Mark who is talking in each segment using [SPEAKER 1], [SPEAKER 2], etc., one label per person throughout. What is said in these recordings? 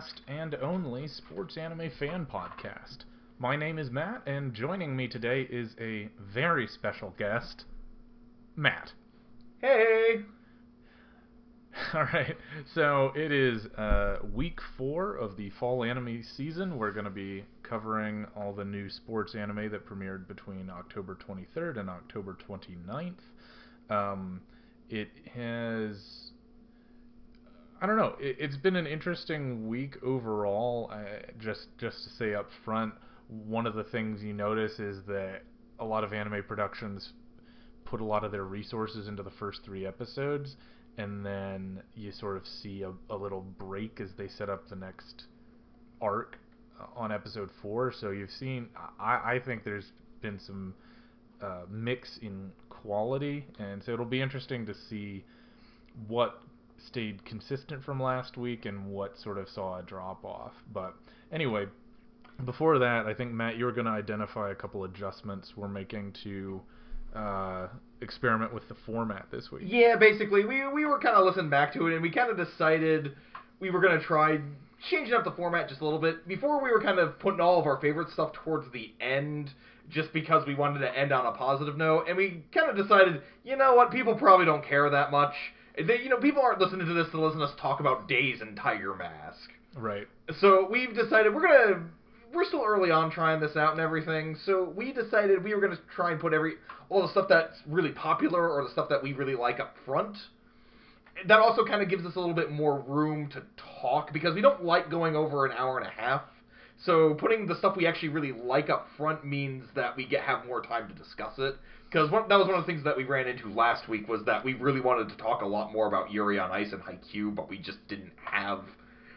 [SPEAKER 1] Koshien Cast, the world's best and only sports anime fan podcast. My name is Matt, and joining me today is a very special guest, Matt.
[SPEAKER 2] Hey!
[SPEAKER 1] All right, so it is uh, week four of the fall anime season. We're going to be covering all the new sports anime that premiered between October 23rd and October 29th. Um, it has I don't know. It, has been an interesting week overall. Uh, just just to say up front, one of the things you notice is that a lot of anime productions put a lot of their resources into the first three episodes, and then you sort of see a, a little break as they set up the next arc uh, on episode four. So you've seen. I, I think there's been some uh, mix in quality, and so it'll be interesting to see what stayed consistent from last week and what sort of saw a drop off. But anyway, before that, I think Matt, you were going to identify a couple adjustments we're making to uh, experiment with the format this week.
[SPEAKER 2] Yeah, basically, we we were kind of listening back to it, and we kind of decided we were going to try changing up the format just a little bit. Before we were kind of putting all of our favorite stuff towards the end, just because we wanted to end on a positive note, and we kind of decided, you know what, people probably don't care that much. They, you know, people aren't listening to this to listen to us talk about Days and Tiger Mask.
[SPEAKER 1] Right.
[SPEAKER 2] So we've decided we're gonna. We're still early on trying this out and everything, so we decided we were gonna try and put every all the stuff that's really popular or the stuff that we really like up front. That also kind of gives us a little bit more room to talk because we don't like going over an hour and a half. So putting the stuff we actually really like up front means that we get have more time to discuss it because that was one of the things that we ran into last week was that we really wanted to talk a lot more about Yuri on Ice and Haikyuu, but we just didn't have.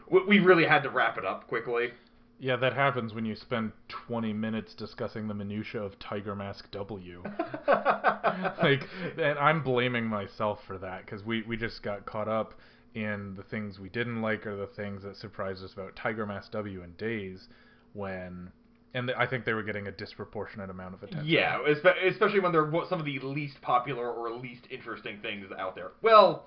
[SPEAKER 2] We really had to wrap it up quickly.
[SPEAKER 1] Yeah, that happens when you spend 20 minutes discussing the minutia of Tiger Mask W. like, and I'm blaming myself for that because we we just got caught up in the things we didn't like or the things that surprised us about Tiger Mask W and Days when and I think they were getting a disproportionate amount of attention.
[SPEAKER 2] Yeah, especially when they're some of the least popular or least interesting things out there. Well,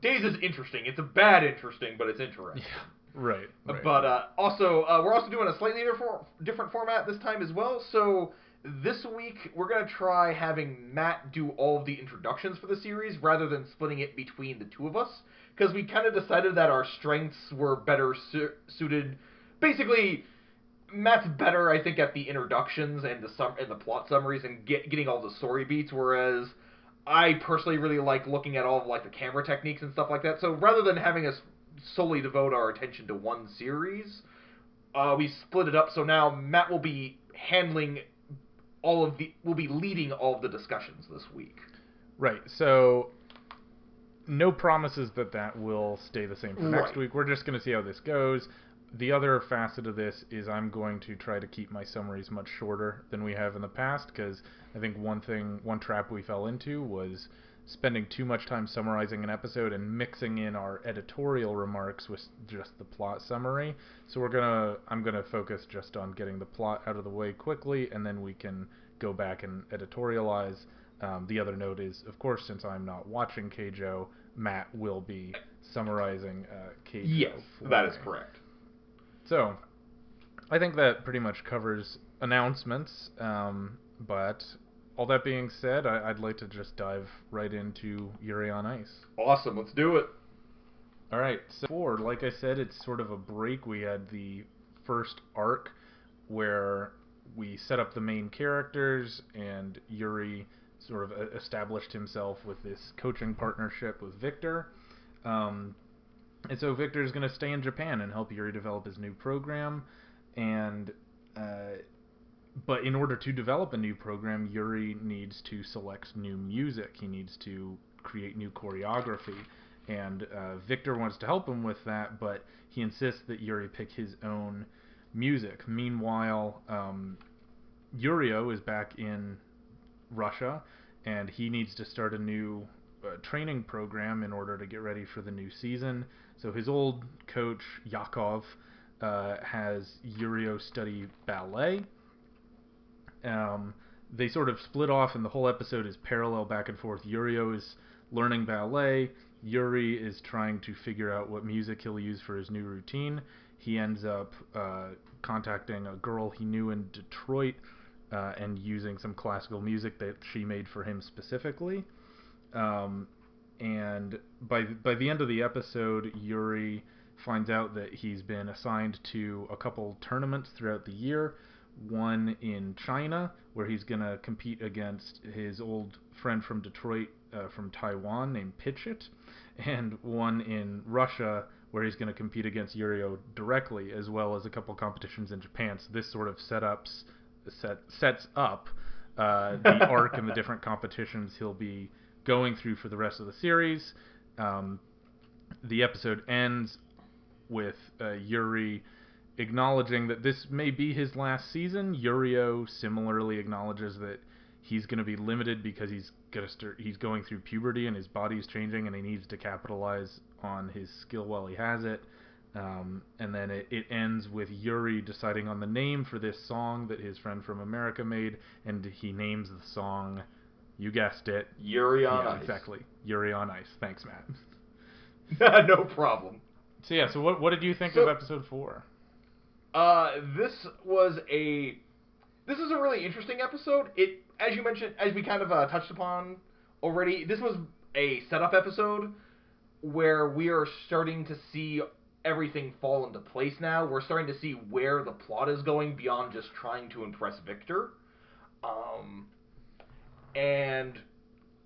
[SPEAKER 2] Days is interesting. It's a bad interesting, but it's interesting.
[SPEAKER 1] Yeah. Right. right.
[SPEAKER 2] But uh, also, uh, we're also doing a slightly different format this time as well. So this week we're gonna try having Matt do all of the introductions for the series rather than splitting it between the two of us because we kind of decided that our strengths were better su- suited. Basically, Matt's better, I think, at the introductions and the sum and the plot summaries and get, getting all the story beats, whereas I personally really like looking at all of like the camera techniques and stuff like that. So rather than having us solely devote our attention to one series, uh, we split it up. So now Matt will be handling all of the will be leading all of the discussions this week.
[SPEAKER 1] Right. So no promises that that will stay the same for next
[SPEAKER 2] right.
[SPEAKER 1] week. We're just going to see how this goes the other facet of this is I'm going to try to keep my summaries much shorter than we have in the past because I think one thing, one trap we fell into was spending too much time summarizing an episode and mixing in our editorial remarks with just the plot summary. So we're gonna, I'm gonna focus just on getting the plot out of the way quickly, and then we can go back and editorialize. Um, the other note is, of course, since I'm not watching Keijo, Matt will be summarizing uh, Keijo.
[SPEAKER 2] Yes, that is correct.
[SPEAKER 1] So, I think that pretty much covers announcements. Um, but all that being said, I, would like to just dive right into Yuri on Ice.
[SPEAKER 2] Awesome, let's do it.
[SPEAKER 1] All right, so for like I said, it's sort of a break. We had the first arc where we set up the main characters, and Yuri sort of established himself with this coaching partnership with Victor. Um, and so Victor is going to stay in Japan and help Yuri develop his new program. And uh, but in order to develop a new program, Yuri needs to select new music. He needs to create new choreography. And uh, Victor wants to help him with that, but he insists that Yuri pick his own music. Meanwhile, um, Yurio is back in Russia, and he needs to start a new uh, training program in order to get ready for the new season. So his old coach Yakov uh, has Yurio study ballet. Um, they sort of split off, and the whole episode is parallel back and forth. Yurio is learning ballet. Yuri is trying to figure out what music he'll use for his new routine. He ends up uh, contacting a girl he knew in Detroit uh, and using some classical music that she made for him specifically. Um, and by by the end of the episode, Yuri finds out that he's been assigned to a couple tournaments throughout the year. One in China, where he's gonna compete against his old friend from Detroit, uh, from Taiwan, named Phichit, and one in Russia, where he's gonna compete against Yurio directly, as well as a couple competitions in Japan. So this sort of setups set sets up uh, the arc and the different competitions he'll be going through for the rest of the series. Um, the episode ends with uh, Yuri acknowledging that this may be his last season. Yurio similarly acknowledges that he's going to be limited because he's going to start, he's going through puberty and his body's changing and he needs to capitalize on his skill while he has it. Um, and then it, it ends with Yuri deciding on the name for this song that his friend from America made, and he names the song, you guessed it,
[SPEAKER 2] Yuri on
[SPEAKER 1] yeah,
[SPEAKER 2] Ice.
[SPEAKER 1] exactly, Yuri on Ice. Thanks, Matt.
[SPEAKER 2] no problem.
[SPEAKER 1] So yeah, so what what did you think
[SPEAKER 2] So-
[SPEAKER 1] of episode four?
[SPEAKER 2] Uh, this was a this is a really interesting episode. It, as you mentioned, as we kind of uh, touched upon already, this was a setup episode where we are starting to see everything fall into place. Now we're starting to see where the plot is going beyond just trying to impress Victor. Um, and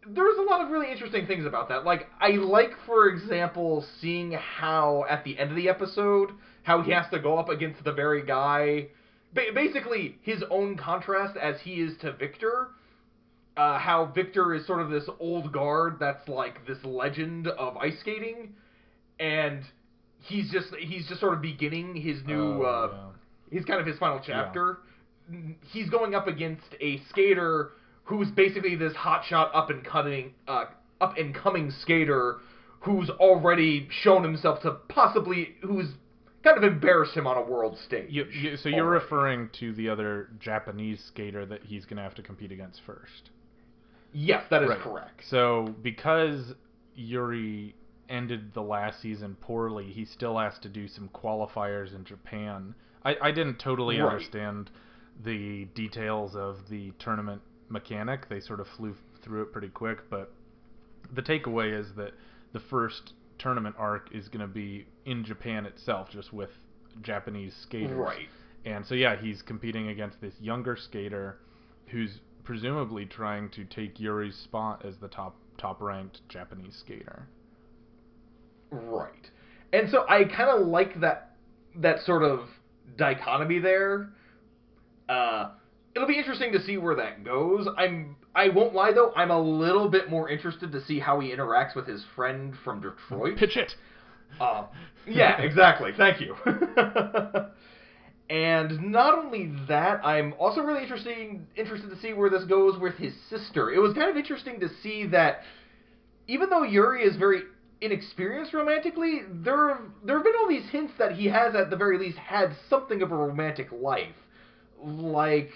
[SPEAKER 2] there's a lot of really interesting things about that. Like I like, for example, seeing how at the end of the episode, how he has to go up against the very guy, ba- basically his own contrast as he is to Victor. Uh, how Victor is sort of this old guard that's like this legend of ice skating, and he's just he's just sort of beginning his new.
[SPEAKER 1] Oh,
[SPEAKER 2] uh,
[SPEAKER 1] yeah.
[SPEAKER 2] he's kind of his final chapter. He's going up against a skater who's basically this hotshot up and coming uh, up and coming skater who's already shown himself to possibly who's kind of embarrassed him on a world stage.
[SPEAKER 1] You, you, so you're
[SPEAKER 2] already.
[SPEAKER 1] referring to the other Japanese skater that he's going to have to compete against first.
[SPEAKER 2] Yes, that is
[SPEAKER 1] Right.
[SPEAKER 2] correct.
[SPEAKER 1] So because Yuri ended the last season poorly, he still has to do some qualifiers in Japan. I, I didn't totally
[SPEAKER 2] Right.
[SPEAKER 1] understand the details of the tournament mechanic. They sort of flew through it pretty quick, but the takeaway is that the first tournament arc is going to be in Japan itself, just with Japanese skaters.
[SPEAKER 2] Right.
[SPEAKER 1] And so yeah, he's competing against this younger skater who's presumably trying to take Yuri's spot as the top top ranked Japanese skater.
[SPEAKER 2] Right. And so I kind of like that that sort of dichotomy there. Uh, it'll be interesting to see where that goes. I'm I won't lie though, I'm a little bit more interested to see how he interacts with his friend from Detroit.
[SPEAKER 1] Phichit.
[SPEAKER 2] Uh, yeah, exactly. Thank you. and not only that, I'm also really interesting interested to see where this goes with his sister. It was kind of interesting to see that even though Yuri is very inexperienced romantically, there there have been all these hints that he has at the very least had something of a romantic life. Like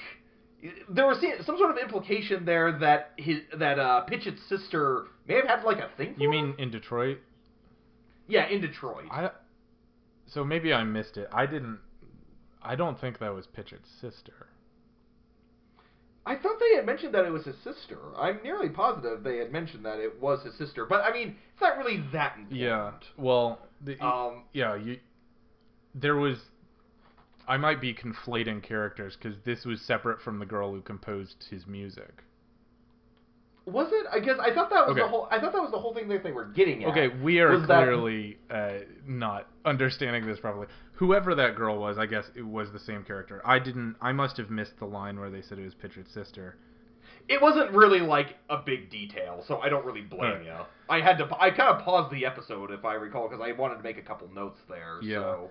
[SPEAKER 2] there was some sort of implication there that his that uh Phichit's sister may have had like a thing
[SPEAKER 1] You mean in Detroit?
[SPEAKER 2] Yeah, in Detroit.
[SPEAKER 1] I so maybe I missed it. I didn't. I don't think that was Phichit's sister.
[SPEAKER 2] I thought they had mentioned that it was his sister. I'm nearly positive they had mentioned that it was his sister, but I mean, it's not really that important.
[SPEAKER 1] Yeah. Well, the,
[SPEAKER 2] Um.
[SPEAKER 1] yeah, you. There was. I might be conflating characters because this was separate from the girl who composed his music.
[SPEAKER 2] Was it? I guess I thought that was
[SPEAKER 1] Okay.
[SPEAKER 2] the whole. I thought that was the whole thing that they were getting at.
[SPEAKER 1] Okay, we are
[SPEAKER 2] was that-
[SPEAKER 1] clearly uh, not understanding this properly. Whoever that girl was, I guess it was the same character. I didn't. I must have missed the line where they said it was Phichit's sister.
[SPEAKER 2] It wasn't really like a big detail, so I don't really blame you. I had to. I kind of paused the episode if I recall because I wanted to make a couple notes there.
[SPEAKER 1] Yeah.
[SPEAKER 2] So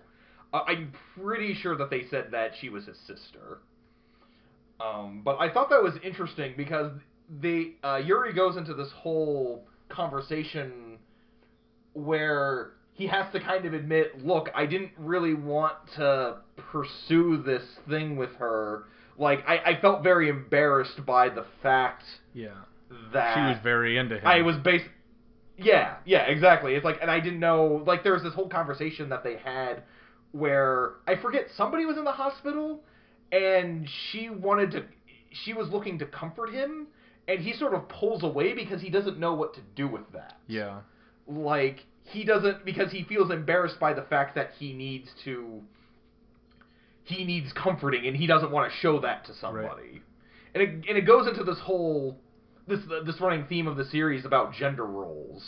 [SPEAKER 2] uh, I'm pretty sure that they said that she was his sister. Um, but I thought that was interesting because the uh, Yuri goes into this whole conversation where he has to kind of admit, look, I didn't really want to pursue this thing with her. Like, I, I felt very embarrassed by the fact
[SPEAKER 1] Yeah,
[SPEAKER 2] that
[SPEAKER 1] she was very into him.
[SPEAKER 2] I was bas- Yeah, yeah, exactly. It's like, and I didn't know. Like, there was this whole conversation that they had where I forget somebody was in the hospital, and she wanted to. She was looking to comfort him, and he sort of pulls away because he doesn't know what to do with that.
[SPEAKER 1] Yeah.
[SPEAKER 2] Like he doesn't because he feels embarrassed by the fact that he needs to. He needs comforting, and he doesn't want to show that to somebody. And it and it goes into this whole this this running theme of the series about gender roles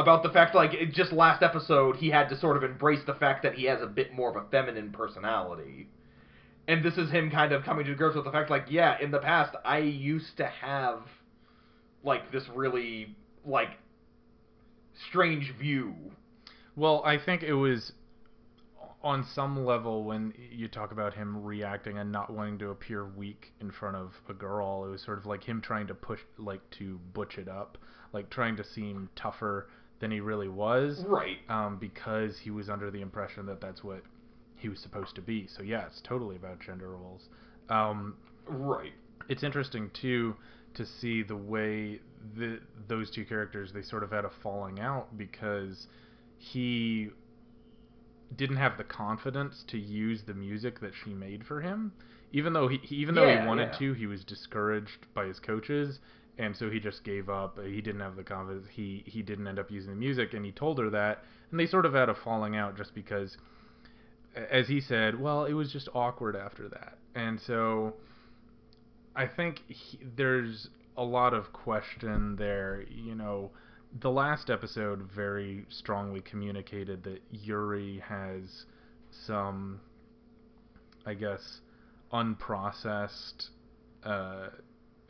[SPEAKER 2] about the fact like just last episode he had to sort of embrace the fact that he has a bit more of a feminine personality. And this is him kind of coming to grips with the fact like yeah in the past i used to have like this really like strange view.
[SPEAKER 1] Well, I think it was on some level when you talk about him reacting and not wanting to appear weak in front of a girl, it was sort of like him trying to push, like to butch it up, like trying to seem tougher than he really was,
[SPEAKER 2] right
[SPEAKER 1] um, because he was under the impression that that's what he was supposed to be. So yeah, it's totally about gender roles. Um,
[SPEAKER 2] right
[SPEAKER 1] it's interesting too to see the way the those two characters they sort of had a falling out because he didn't have the confidence to use the music that she made for him even though he even though
[SPEAKER 2] Yeah,
[SPEAKER 1] he wanted
[SPEAKER 2] yeah.
[SPEAKER 1] to he was discouraged by his coaches and so he just gave up. He didn't have the confidence he he didn't end up using the music and he told her that. And they sort of had a falling out just because as he said well it was just awkward after that. And so I think he, there's a lot of question there. You know, the last episode very strongly communicated that Yuri has some, I guess, unprocessed uh,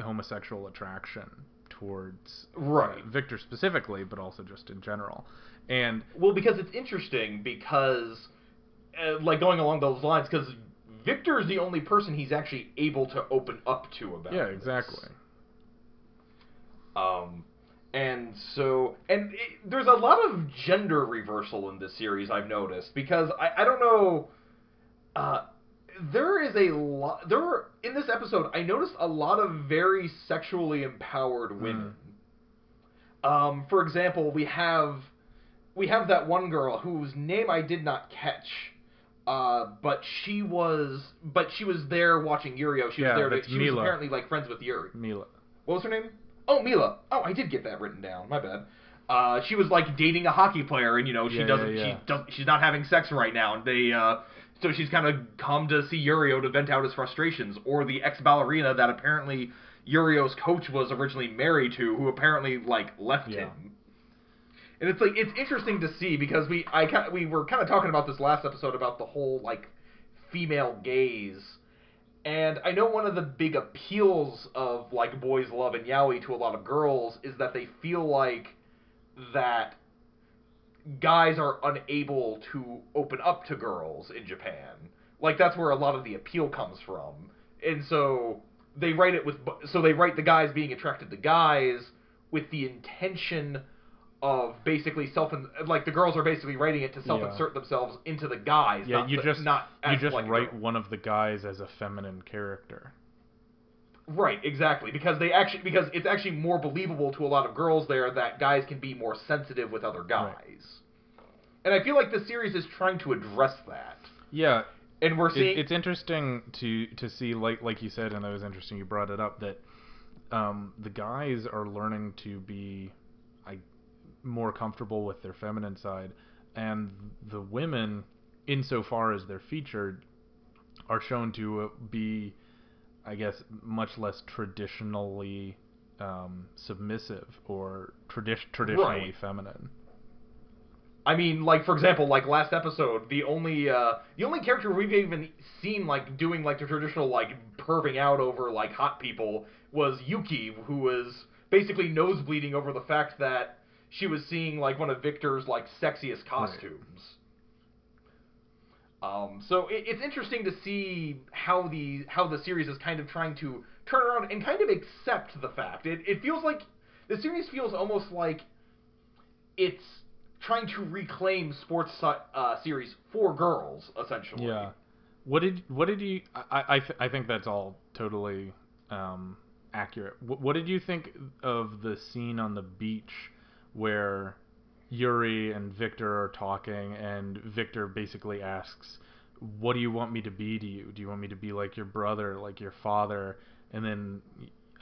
[SPEAKER 1] homosexual attraction towards uh, Victor specifically, but also just in general. And
[SPEAKER 2] Well, because it's interesting because, uh, like going along those lines, because Victor is the only person he's actually able to open up to about.
[SPEAKER 1] yeah,
[SPEAKER 2] this.
[SPEAKER 1] exactly.
[SPEAKER 2] Um, and so, and it, there's a lot of gender reversal in this series. I've noticed because I, I don't know. Uh, there is a lot. There were in this episode. I noticed a lot of very sexually empowered women. Um, for example, we have we have that one girl whose name I did not catch. Uh, but she was, but she was there watching Yurio. She
[SPEAKER 1] Yeah,
[SPEAKER 2] was there. To, she was apparently like friends with Yuri.
[SPEAKER 1] Mila.
[SPEAKER 2] What was her name? Oh, Mila. Oh, I did get that written down. My bad. Uh, she was like dating a hockey player, and you know she
[SPEAKER 1] Yeah,
[SPEAKER 2] doesn't.
[SPEAKER 1] yeah, yeah.
[SPEAKER 2] She does. She's not having sex right now, and they. Uh, so she's kind of come to see Yurio to vent out his frustrations, or the ex ballerina that apparently Yurio's coach was originally married to, who apparently like left
[SPEAKER 1] Yeah.
[SPEAKER 2] him. And it's like it's interesting to see because we I we were kind of talking about this last episode about the whole like female gaze. And I know one of the big appeals of like boys love and yaoi to a lot of girls is that they feel like that guys are unable to open up to girls in Japan. Like that's where a lot of the appeal comes from. And so they write it with so they write the guys being attracted to guys with the intention of basically self like the girls are basically writing it to self insert themselves into the guys.
[SPEAKER 1] Yeah,
[SPEAKER 2] not
[SPEAKER 1] you just
[SPEAKER 2] not
[SPEAKER 1] you just
[SPEAKER 2] like,
[SPEAKER 1] write one of the guys as a feminine character.
[SPEAKER 2] Right, exactly. Because they actually because it's actually more believable to a lot of girls there that guys can be more sensitive with other guys. And I feel like the series is trying to address that.
[SPEAKER 1] Yeah,
[SPEAKER 2] And we're
[SPEAKER 1] it,
[SPEAKER 2] seeing
[SPEAKER 1] it's interesting to to see like like you said, and that was interesting. You brought it up that um, the guys are learning to be I more comfortable with their feminine side, and the women, insofar as they're featured, are shown to uh, be, I guess, much less traditionally um, submissive or tradi- traditionally
[SPEAKER 2] Right.
[SPEAKER 1] feminine.
[SPEAKER 2] I mean, like for example, like last episode, the only uh the only character we've even seen like doing like the traditional like perving out over like hot people was Yuki, who was basically nosebleeding over the fact that she was seeing like one of Victor's like sexiest costumes. Um, so it, it's interesting to see how the how the series is kind of trying to turn around and kind of accept the fact. It it feels like the series feels almost like it's trying to reclaim sports uh, series for girls, essentially.
[SPEAKER 1] Yeah. What did what did you? I I, th- I think that's all totally um, accurate. What, what did you think of the scene on the beach where Yuri and Victor are talking, and Victor basically asks, "What do you want me to be to you? Do you want me to be like your brother, like your father?" And then,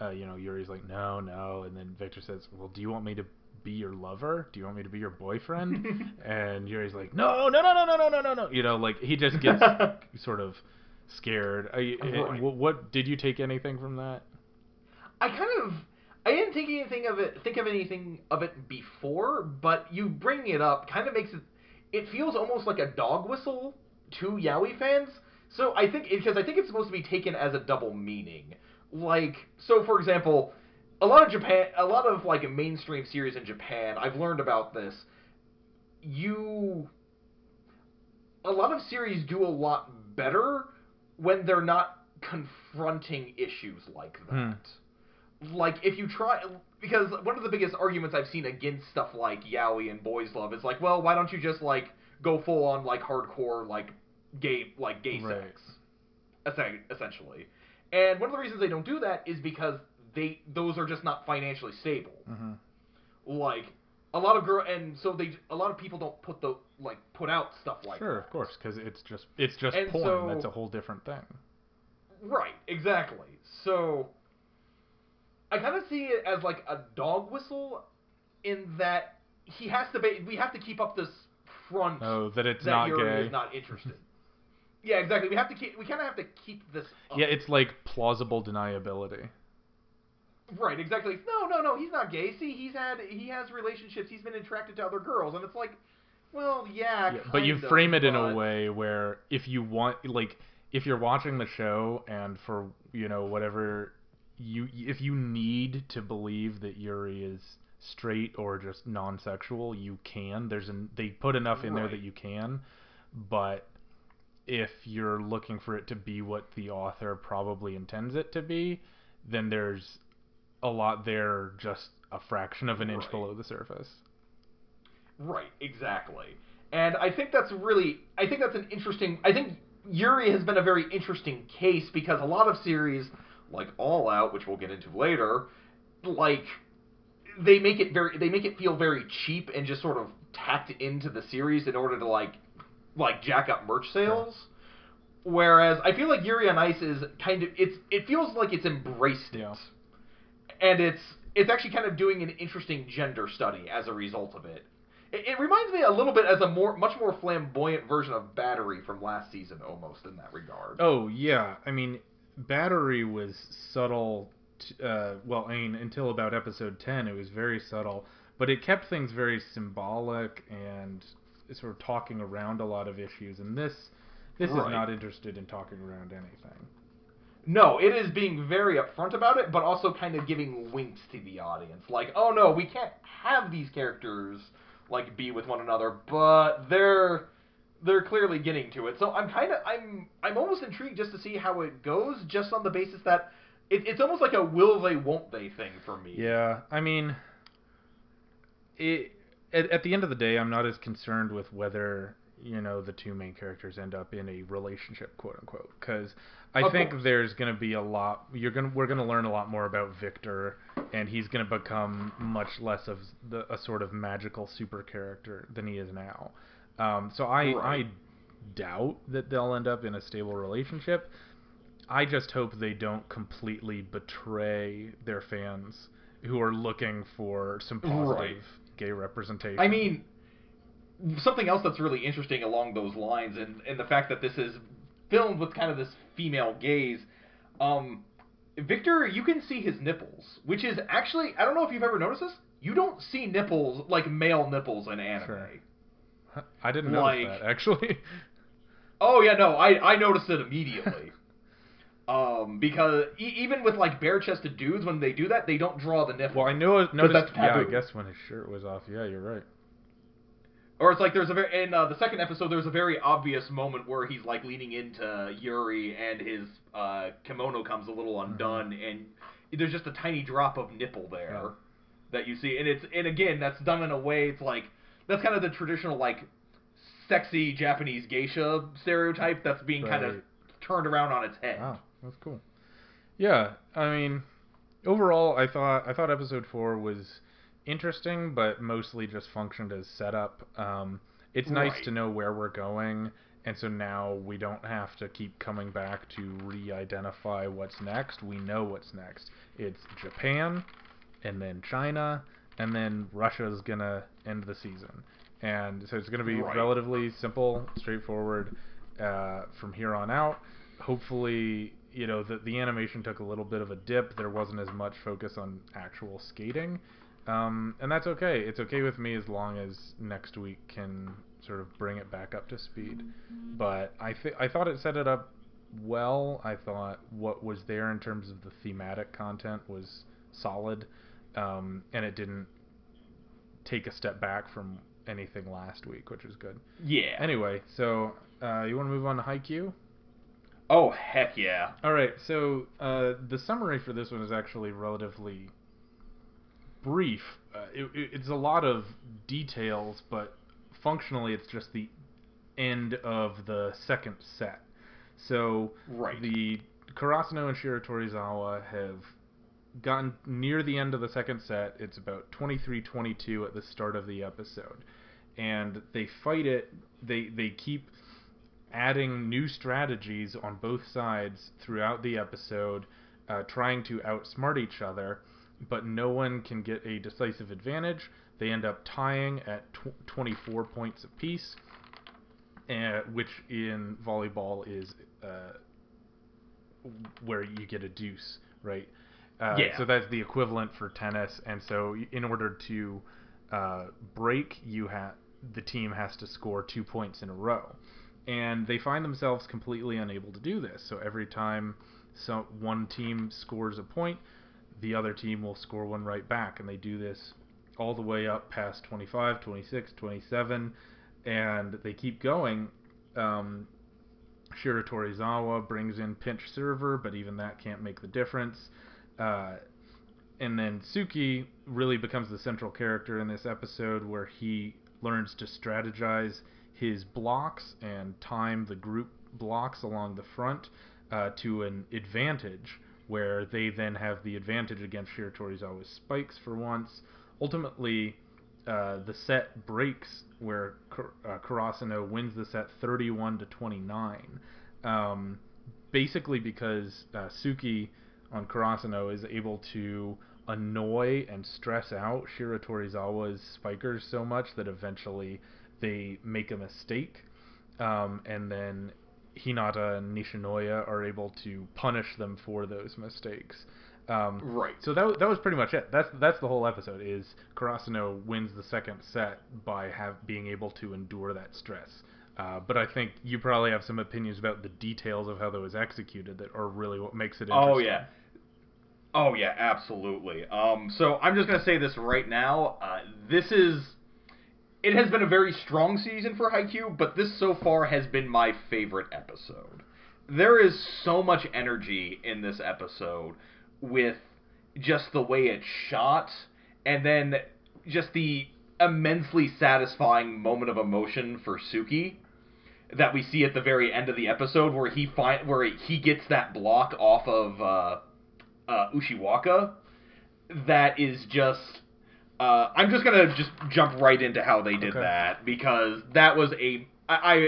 [SPEAKER 1] uh, you know, Yuri's like, "No, no." And then Victor says, "Well, do you want me to be your lover? Do you want me to be your boyfriend?" and Yuri's like, "No, no, no, no, no, no, no, no, no." You know, like he just gets sort of scared.
[SPEAKER 2] Right.
[SPEAKER 1] what, what did you take anything from that?
[SPEAKER 2] I kind of I didn't think anything of it think of anything of it before, but you bringing it up kind of makes it it feels almost like a dog whistle to Yaoi fans. So I think because I think it's supposed to be taken as a double meaning. Like so for example, a lot of Japan a lot of like a mainstream series in Japan, I've learned about this. You a lot of series do a lot better when they're not confronting issues like
[SPEAKER 1] Hmm.
[SPEAKER 2] Like if you try because one of the biggest arguments I've seen against stuff like yaoi and boys love is like, well, why don't you just like go full on like hardcore like gay like gay
[SPEAKER 1] Right.
[SPEAKER 2] sex, essentially. And one of the reasons they don't do that is because they those are just not financially stable.
[SPEAKER 1] Mm-hmm.
[SPEAKER 2] Like a lot of girl and so they a lot of people don't put the like put out stuff like
[SPEAKER 1] Sure,
[SPEAKER 2] that.
[SPEAKER 1] of course, because it's just it's just
[SPEAKER 2] And
[SPEAKER 1] porn.
[SPEAKER 2] so-
[SPEAKER 1] That's a whole different thing.
[SPEAKER 2] Right, exactly. So I kind of see it as like a dog whistle in that he has to be we have to keep up this front
[SPEAKER 1] Oh, that it's
[SPEAKER 2] that
[SPEAKER 1] not
[SPEAKER 2] Yuri
[SPEAKER 1] gay.
[SPEAKER 2] is not interested. yeah, exactly. We have to keep we kind of have to keep this up.
[SPEAKER 1] Yeah, it's like plausible deniability.
[SPEAKER 2] Right, exactly. No, no, no, he's not gay. See, he's had he has relationships. He's been attracted to other girls and it's like well, yeah,
[SPEAKER 1] Yeah, but you
[SPEAKER 2] of,
[SPEAKER 1] frame it in a way where if you want like if you're watching the show and for you know whatever you if you need to believe that Yuri is straight or just non-sexual you can there's an they put enough in there that you can but if you're looking for it to be what the author probably intends it to be then there's a lot there just a fraction of an inch
[SPEAKER 2] Right.
[SPEAKER 1] below the surface
[SPEAKER 2] Right, exactly. And I think that's really I think that's an interesting I think Yuri has been a very interesting case because a lot of series like All Out, which we'll get into later, like they make it very they make it feel very cheap and just sort of tacked into the series in order to like like jack up merch sales. Whereas I feel like Yuri on Ice is kind of it's it feels like it's embraced it and it's it's actually kind of doing an interesting gender study as a result of it. It, it reminds me a little bit as a more much more flamboyant version of Battery from last season, almost in that regard.
[SPEAKER 1] Oh yeah, I mean, Battery was subtle. T- uh, well, I mean, until about episode ten, it was very subtle, but it kept things very symbolic and sort of talking around a lot of issues. And this, this
[SPEAKER 2] Right.
[SPEAKER 1] is not interested in talking around anything.
[SPEAKER 2] No, it is being very upfront about it, but also kind of giving winks to the audience, like, oh no, we can't have these characters like be with one another, but they're they're clearly getting to it. So I'm kind of I'm I'm almost intrigued just to see how it goes, just on the basis that it, it's almost like a will they won't they thing for me.
[SPEAKER 1] Yeah, I mean, it at, at the end of the day, I'm not as concerned with whether you know the two main characters end up in a relationship, quote unquote, because I
[SPEAKER 2] Of
[SPEAKER 1] think
[SPEAKER 2] course.
[SPEAKER 1] there's going to be a lot. You're gonna we're going to learn a lot more about Victor, and he's going to become much less of the, a sort of magical super character than he is now. Um, so I
[SPEAKER 2] Right.
[SPEAKER 1] I doubt that they'll end up in a stable relationship. I just hope they don't completely betray their fans who are looking for some positive
[SPEAKER 2] Right.
[SPEAKER 1] gay representation.
[SPEAKER 2] I mean, something else that's really interesting along those lines, and, and the fact that this is filmed with kind of this female gaze. Um, Victor, you can see his nipples, which is actually I don't know if you've ever noticed this. You don't see nipples like male nipples in anime.
[SPEAKER 1] Sure. I didn't know
[SPEAKER 2] like-
[SPEAKER 1] that actually.
[SPEAKER 2] Oh yeah, no, I I noticed it immediately. um, because e- even with like bare chested dudes, when they do that, they don't draw the nipple.
[SPEAKER 1] well, I know noticed.
[SPEAKER 2] that's
[SPEAKER 1] Yeah, I guess when his shirt was off. Yeah, you're right.
[SPEAKER 2] Or it's like there's a very in uh, the second episode there's a very obvious moment where he's like leaning into Yuri and his uh, kimono comes a little undone and there's just a tiny drop of nipple there
[SPEAKER 1] Yeah.
[SPEAKER 2] that you see and it's and again that's done in a way it's like that's kind of the traditional like sexy Japanese geisha stereotype that's being kind of turned around on its head.
[SPEAKER 1] Wow, that's cool. Yeah, I mean, overall, I thought I thought episode four was interesting, but mostly just functioned as setup. Um, it's nice
[SPEAKER 2] Right.
[SPEAKER 1] to know where we're going, and so now we don't have to keep coming back to re-identify what's next. We know what's next. It's Japan, and then China, and then Russia's gonna end the season, and so it's gonna be
[SPEAKER 2] Right.
[SPEAKER 1] relatively simple, straightforward uh, from here on out. Hopefully, you know the the animation took a little bit of a dip. There wasn't as much focus on actual skating, um, and that's okay. It's okay with me as long as next week can sort of bring it back up to speed. But I th- I thought it set it up well. I thought what was there in terms of the thematic content was solid, um, and it didn't take a step back from anything last week, which was good.
[SPEAKER 2] Yeah.
[SPEAKER 1] Anyway, so uh, you want to move on to Haikyuu?
[SPEAKER 2] oh heck yeah.
[SPEAKER 1] All right, so uh, the summary for this one is actually relatively brief. Uh, it, it- it's a lot of details, but functionally, it's just the end of the second set. So
[SPEAKER 2] Right.
[SPEAKER 1] the Karasuno and Shiratorizawa have gotten near the end of the second set. It's about 23-22 at the start of the episode, and they fight it. They they keep adding new strategies on both sides throughout the episode, uh, trying to outsmart each other, but no one can get a decisive advantage. They end up tying at tw- 24 points apiece, uh, which in volleyball is uh, where you get a deuce, right? Uh,
[SPEAKER 2] Yeah.
[SPEAKER 1] So that's the equivalent for tennis, and so in order to uh, break, you have the team has to score two points in a row, and they find themselves completely unable to do this. So every time so one team scores a point, the other team will score one right back, and they do this all the way up past 25, 26, 27, and they keep going. Um, Shiratorizawa brings in pinch server, but even that can't make the difference. Uh, and then Tsukki really becomes the central character in this episode where he learns to strategize his blocks and time the group blocks along the front uh, to an advantage where they then have the advantage against Shiratorizawa's spikes for once. Ultimately, uh, the set breaks where uh, Karasuno wins the set 31 to 29. Um, basically, because uh, Tsukki on Karasuno is able to annoy and stress out Shiratorizawa's always spikers so much that eventually they make a mistake, um, and then Hinata and Nishinoya are able to punish them for those mistakes. Um,
[SPEAKER 2] Right.
[SPEAKER 1] so that that was pretty much it. That's that's the whole episode. Is Karasuno wins the second set by have being able to endure that stress. Uh, but I think you probably have some opinions about the details of how that was executed that are really what makes it. Interesting.
[SPEAKER 2] Oh yeah. Oh yeah, absolutely. Um, so I'm just gonna say this right now. Uh, this is. It has been a very strong season for Haikyuu, but this so far has been my favorite episode. There is so much energy in this episode with just the way it's shot, and then just the immensely satisfying moment of emotion for Tsukki that we see at the very end of the episode where he find where he gets that block off of uh, uh, Ushiwaka that is just uh, I'm just gonna just jump right into how they did
[SPEAKER 1] Okay.
[SPEAKER 2] that because that was a I, I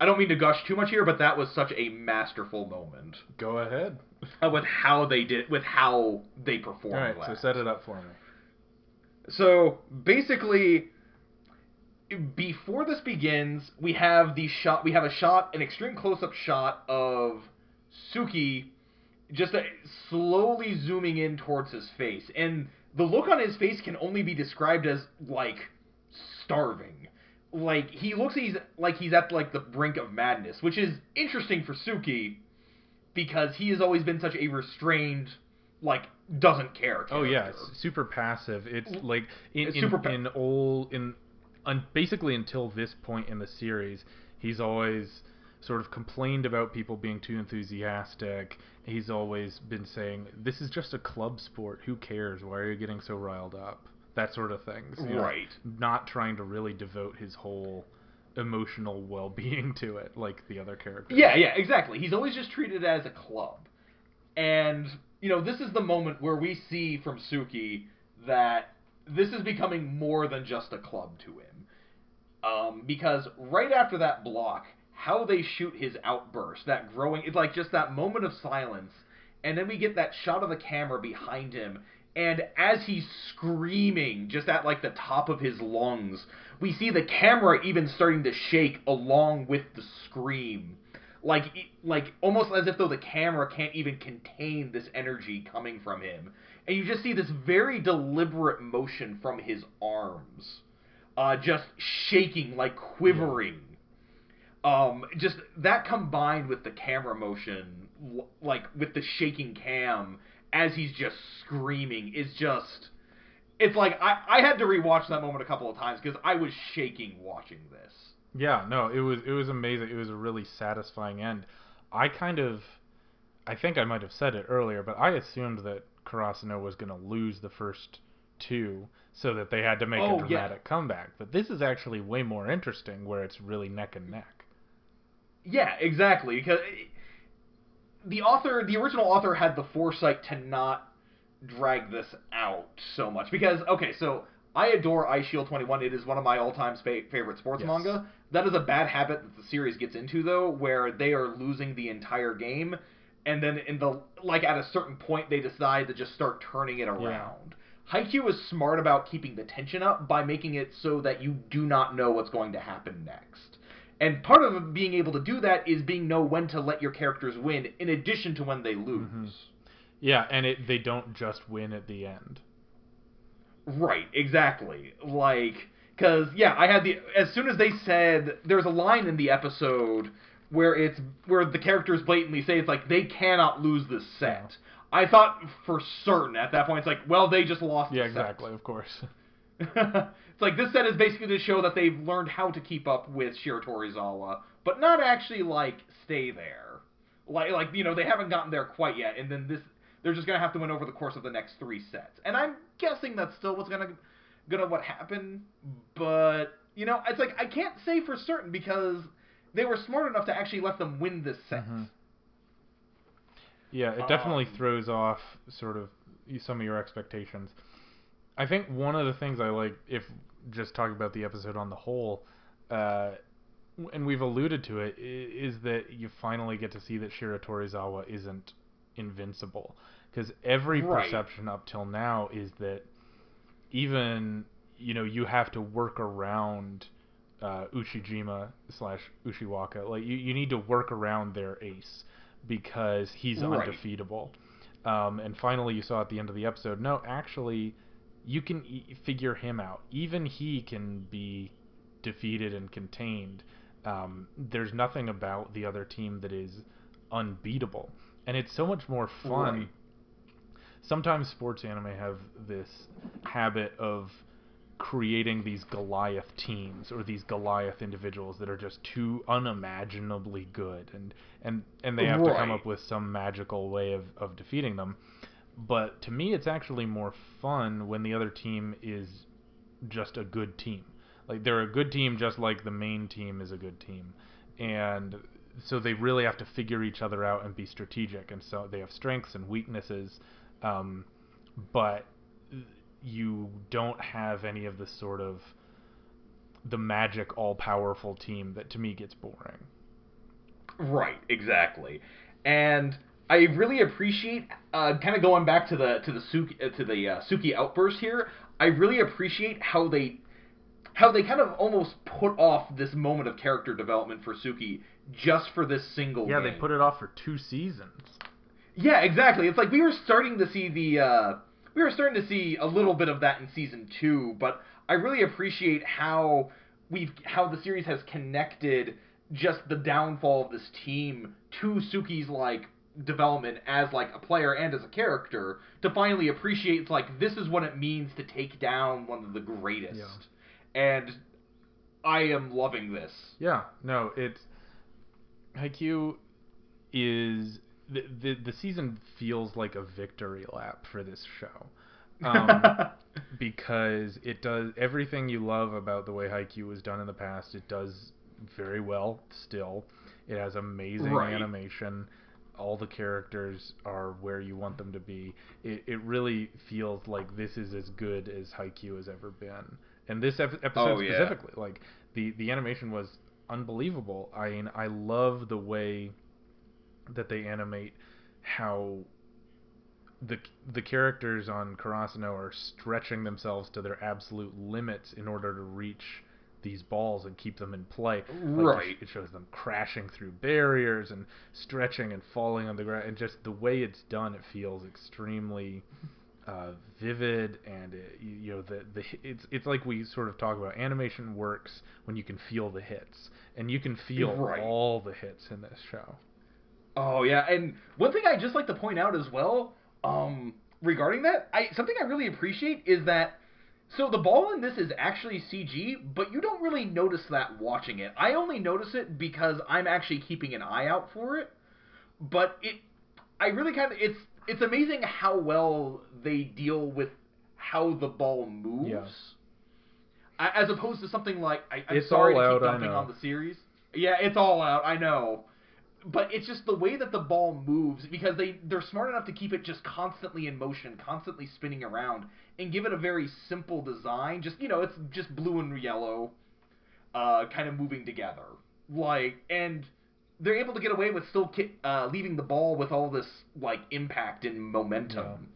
[SPEAKER 2] I don't mean to gush too much here, but that was such a masterful moment
[SPEAKER 1] Go ahead.
[SPEAKER 2] with how they did with how they performed.
[SPEAKER 1] All right, so set it up for me.
[SPEAKER 2] So basically, before this begins, we have the shot. We have a shot, an extreme close-up shot of Tsukki, just uh slowly zooming in towards his face, and the look on his face can only be described as like starving. Like he looks, he's like he's at like the brink of madness, which is interesting for Tsukki because he has always been such a restrained, like doesn't care.
[SPEAKER 1] Oh yeah, it's super passive. It's like in
[SPEAKER 2] It's
[SPEAKER 1] in,
[SPEAKER 2] pa-
[SPEAKER 1] in all in un, basically until this point in the series, he's always sort of complained about people being too enthusiastic. He's always been saying, "This is just a club sport. Who cares? Why are you getting so riled up?" That sort of things. you know,
[SPEAKER 2] Right.
[SPEAKER 1] Not trying to really devote his whole emotional well-being to it like the other characters.
[SPEAKER 2] Yeah, yeah, exactly. He's always just treated as a club. And, you know, this is the moment where we see from Tsukki that this is becoming more than just a club to him. Um, because right after that block, how they shoot his outburst, that growing, it's like just that moment of silence, and then we get that shot of the camera behind him, and as he's screaming just at like the top of his lungs, we see the camera even starting to shake along with the scream. Like, like almost as if though the camera can't even contain this energy coming from him, and you just see this very deliberate motion from his arms, uh, just shaking, like quivering. Um, just that combined with the camera motion, like with the shaking cam as he's just screaming, is just. It's like I, I had to rewatch that moment a couple of times because I was shaking watching this.
[SPEAKER 1] Yeah, no, it was it was amazing. It was a really satisfying end. I kind of, I think I might have said it earlier, but I assumed that Karasuno was going to lose the first two, so that they had to make
[SPEAKER 2] Oh,
[SPEAKER 1] a
[SPEAKER 2] yeah.
[SPEAKER 1] dramatic comeback. But this is actually way more interesting, where it's really neck and neck.
[SPEAKER 2] Yeah, exactly. Because the author, the original author, had the foresight to not drag this out so much. Because okay, so I adore Eyeshield Twenty One. It is one of my all-time fa- favorite sports
[SPEAKER 1] Yes.
[SPEAKER 2] manga. That is a bad habit that the series gets into, though, where they are losing the entire game, and then in the like at a certain point they decide to just start turning it around. Haikyuu is smart about keeping the tension up by making it so that you do not know what's going to happen next. And part of being able to do that is being know when to let your characters win, in addition to when they lose.
[SPEAKER 1] Mhm. Yeah, and it they don't just win at the end.
[SPEAKER 2] Right, exactly. Like, because yeah, I had the as soon as they said there's a line in the episode where it's where the characters blatantly say it's like they cannot lose this set. I thought for certain at that point it's like, well, they just lost.
[SPEAKER 1] Yeah,
[SPEAKER 2] the set.
[SPEAKER 1] exactly. Of course.
[SPEAKER 2] it's like this set is basically to show that they've learned how to keep up with Shiratorizawa, but not actually like stay there. Like like you know they haven't gotten there quite yet, and then this they're just gonna have to win over the course of the next three sets. And I'm guessing that's still what's gonna gonna what happen, but you know it's like I can't say for certain because they were smart enough to actually let them win this set.
[SPEAKER 1] Mhm. Yeah, it definitely
[SPEAKER 2] Um,
[SPEAKER 1] throws off sort of some of your expectations. I think one of the things I like, if just talking about the episode on the whole, uh, and we've alluded to it, is that you finally get to see that Shiratorizawa isn't invincible. Because every
[SPEAKER 2] Right.
[SPEAKER 1] perception up till now is that even you know you have to work around uh, Ushijima slash Ushiwaka. Like you, you need to work around their ace because he's
[SPEAKER 2] Right.
[SPEAKER 1] undefeatable. Um, and finally, you saw at the end of the episode, no, actually, you can e- figure him out. Even he can be defeated and contained. Um, there's nothing about the other team that is unbeatable, and it's so much more fun.
[SPEAKER 2] Right.
[SPEAKER 1] Sometimes sports anime have this habit of creating these Goliath teams or these Goliath individuals that are just too unimaginably good and and and they have to come up with some magical way of, of defeating them. But to me it's actually more fun when the other team is just a good team. Like they're a good team just like the main team is a good team. And so they really have to figure each other out and be strategic and so they have strengths and weaknesses um, but you don't have any of the sort of the magic all powerful team that to me gets boring.
[SPEAKER 2] Right, exactly. And I really appreciate uh, kind of going back to the to the Tsukki, uh, to the uh, Tsukki outburst here. I really appreciate how they how they kind of almost put off this moment of character development for Tsukki just for this single
[SPEAKER 1] Yeah, they put it off for two seasons.
[SPEAKER 2] Yeah, exactly. It's like we were starting to see the uh, we were starting to see a little bit of that in season two, but I really appreciate how we've how the series has connected just the downfall of this team to Tsukki's like development as like a player and as a character to finally appreciate like this is what it means to take down one of the greatest. And I am loving this.
[SPEAKER 1] Yeah, no, it's Haikyuu is the, the the season feels like a victory lap for this show. Um, because it does everything you love about the way Haikyuu was done in the past. It does very well still. It has amazing
[SPEAKER 2] Right.
[SPEAKER 1] animation. All the characters are where you want them to be. It, it really feels like this is as good as Haikyuu has ever been. And this ep- episode
[SPEAKER 2] Oh, yeah.
[SPEAKER 1] specifically, like the the animation was unbelievable. I mean, I love the way that they animate how the the characters on Karasuno are stretching themselves to their absolute limits in order to reach these balls and keep them in play. Like,
[SPEAKER 2] Right.
[SPEAKER 1] It, shows them crashing through barriers and stretching and falling on the ground, and just the way it's done, it feels extremely uh, vivid and it, you you know the the it's it's like we sort of talk about animation works when you can feel the hits and you can feel
[SPEAKER 2] Right.
[SPEAKER 1] all the hits in this show.
[SPEAKER 2] Oh yeah, and one thing I just like to point out as well, um, regarding that, I something I really appreciate is that so the ball in this is actually CG, but you don't really notice that watching it. I only notice it because I'm actually keeping an eye out for it. But it, I really kind of it's it's amazing how well they deal with how the ball moves.
[SPEAKER 1] Yeah.
[SPEAKER 2] As opposed to something like I, I'm
[SPEAKER 1] It's
[SPEAKER 2] sorry
[SPEAKER 1] all
[SPEAKER 2] to
[SPEAKER 1] out,
[SPEAKER 2] keep
[SPEAKER 1] I
[SPEAKER 2] dumping
[SPEAKER 1] know.
[SPEAKER 2] on the series. Yeah, it's all out. I know but it's just the way that the ball moves because they they're smart enough to keep it just constantly in motion, constantly spinning around, and give it a very simple design. Just you know, it's just blue and yellow, uh, kind of moving together. Like, and they're able to get away with still ki- uh, leaving the ball with all this like impact and momentum.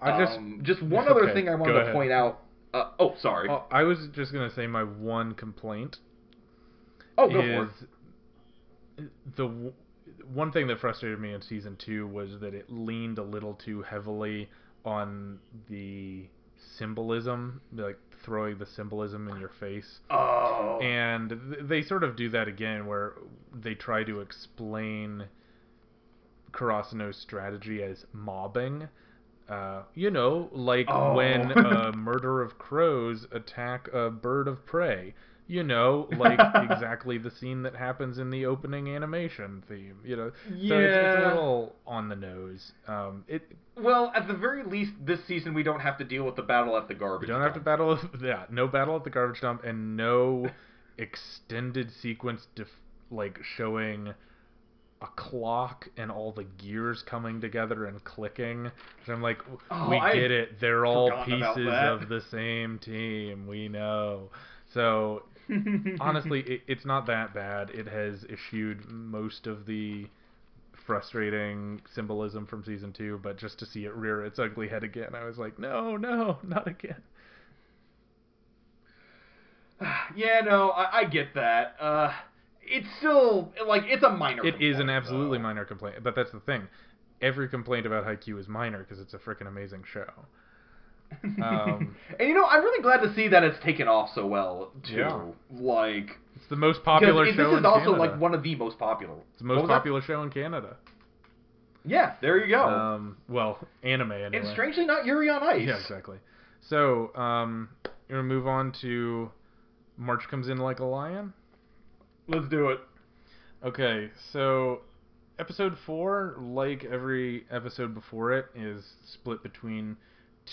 [SPEAKER 1] I just
[SPEAKER 2] Um, just one other
[SPEAKER 1] Okay,
[SPEAKER 2] thing I wanted to
[SPEAKER 1] ahead.
[SPEAKER 2] point out. Uh, oh, sorry.
[SPEAKER 1] Oh, I was just gonna say my one complaint
[SPEAKER 2] oh, go for it.
[SPEAKER 1] The w- one thing that frustrated me in season two was that it leaned a little too heavily on the symbolism, like throwing the symbolism in your face.
[SPEAKER 2] Oh.
[SPEAKER 1] And th- they sort of do that again, where they try to explain Karasuno's strategy as mobbing. Uh, you know, like
[SPEAKER 2] Oh.
[SPEAKER 1] when a murder of crows attack a bird of prey. You know, like exactly the scene that happens in the opening animation theme. You know, so it's, it's a little on the nose. Um, it
[SPEAKER 2] Well, at the very least, this season we don't have to deal with the battle at the garbage.
[SPEAKER 1] We don't have to
[SPEAKER 2] dump.
[SPEAKER 1] battle. Yeah, no battle at the garbage dump, and no extended sequence def- like showing a clock and all the gears coming together and clicking. I'm like,
[SPEAKER 2] Oh,
[SPEAKER 1] we
[SPEAKER 2] I
[SPEAKER 1] get it. They're all pieces of the same team. We know. So honestly, it, it's not that bad. It has eschewed most of the frustrating symbolism from season two, but just to see it rear its ugly head again, I was like, no, no, not again.
[SPEAKER 2] yeah, no, I, I get that. Uh, it's still like it's a minor.
[SPEAKER 1] It is an absolutely
[SPEAKER 2] though.
[SPEAKER 1] minor complaint, but that's the thing. Every complaint about Haikyuu is minor because it's a freaking amazing show. Um,
[SPEAKER 2] and you know, I'm really glad to see that it's taken off so well too.
[SPEAKER 1] Yeah.
[SPEAKER 2] Like
[SPEAKER 1] It's the most popular
[SPEAKER 2] it-
[SPEAKER 1] show
[SPEAKER 2] this is
[SPEAKER 1] in
[SPEAKER 2] also
[SPEAKER 1] Canada.
[SPEAKER 2] like one of the most popular.
[SPEAKER 1] it's the most
[SPEAKER 2] was that?
[SPEAKER 1] popular show in Canada.
[SPEAKER 2] Yeah, there you go.
[SPEAKER 1] Um, well, anime anyway.
[SPEAKER 2] and strangely, not Yuri on Ice.
[SPEAKER 1] Yeah, exactly. So, um, you want to move on to March comes in like a lion?
[SPEAKER 2] Let's do it.
[SPEAKER 1] Okay, so episode four, like every episode before it, is split between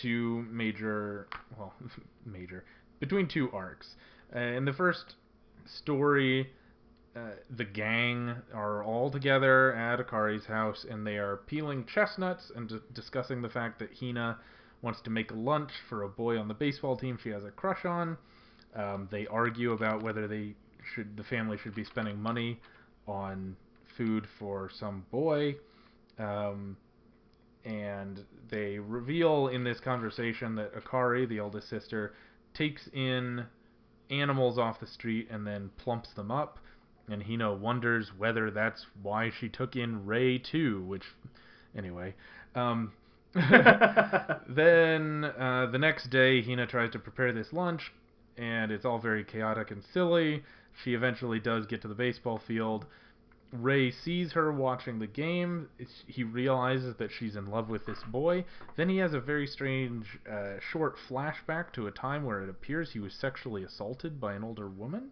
[SPEAKER 1] two major, well, major, between two arcs. Uh, in the first story, uh, the gang are all together at Akari's house and they are peeling chestnuts and d- discussing the fact that Hina wants to make lunch for a boy on the baseball team she has a crush on. Um, they argue about whether they should the family should be spending money on food for some boy. Um, and they reveal in this conversation that Akari, the eldest sister, takes in animals off the street and then plumps them up. And Hina wonders whether that's why she took in Rei too, which, anyway. Um, then uh, the next day, Hina tries to prepare this lunch, and it's all very chaotic and silly. She eventually does get to the baseball field. Rei sees her watching the game. It's, he realizes that she's in love with this boy. Then he has a very strange, uh, short flashback to a time where it appears he was sexually assaulted by an older woman.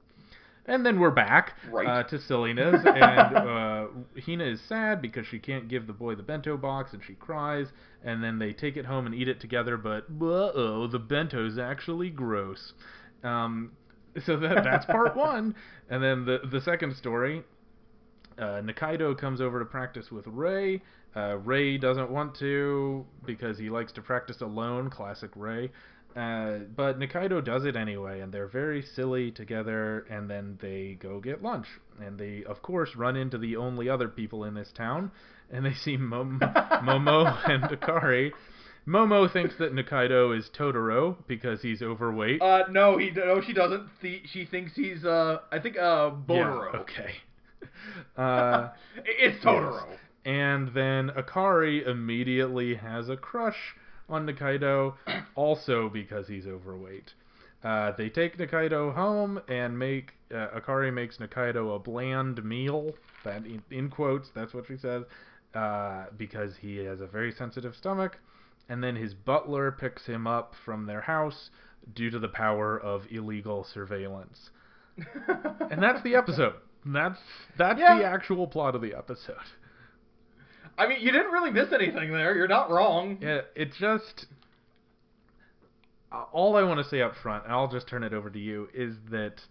[SPEAKER 1] And then we're back
[SPEAKER 2] Right.
[SPEAKER 1] uh, to silliness, and uh, Hina is sad because she can't give the boy the bento box, and she cries. And then they take it home and eat it together, but uh oh, the bento's actually gross. Um, so that that's part one, and then the the second story Uh, Nikaido comes over to practice with Rei. Uh, Rei doesn't want to because he likes to practice alone, classic Rei. Uh, but Nikaido does it anyway, and they're very silly together. And then they go get lunch, and they, of course, run into the only other people in this town, and they see Mom- Momo and Akari. Momo thinks that Nikaido is Totoro because he's overweight.
[SPEAKER 2] Uh, no, he no, she doesn't. The, she thinks he's uh, I think uh, Botoro.
[SPEAKER 1] Yeah, okay. Uh,
[SPEAKER 2] it's Totoro.
[SPEAKER 1] yes. And then Akari immediately has a crush on Nikaido, also because he's overweight. Uh, they take Nikaido home and make uh, Akari makes Nikaido a bland meal. That in, in quotes, that's what she says, uh, because he has a very sensitive stomach. And then his butler picks him up from their house due to the power of illegal surveillance. And that's the episode. That's that's
[SPEAKER 2] Yeah.
[SPEAKER 1] the actual plot of the episode.
[SPEAKER 2] I mean, you didn't really miss anything there. You're not wrong.
[SPEAKER 1] Yeah, it just uh, all I want to say up front, and I'll just turn it over to you, is that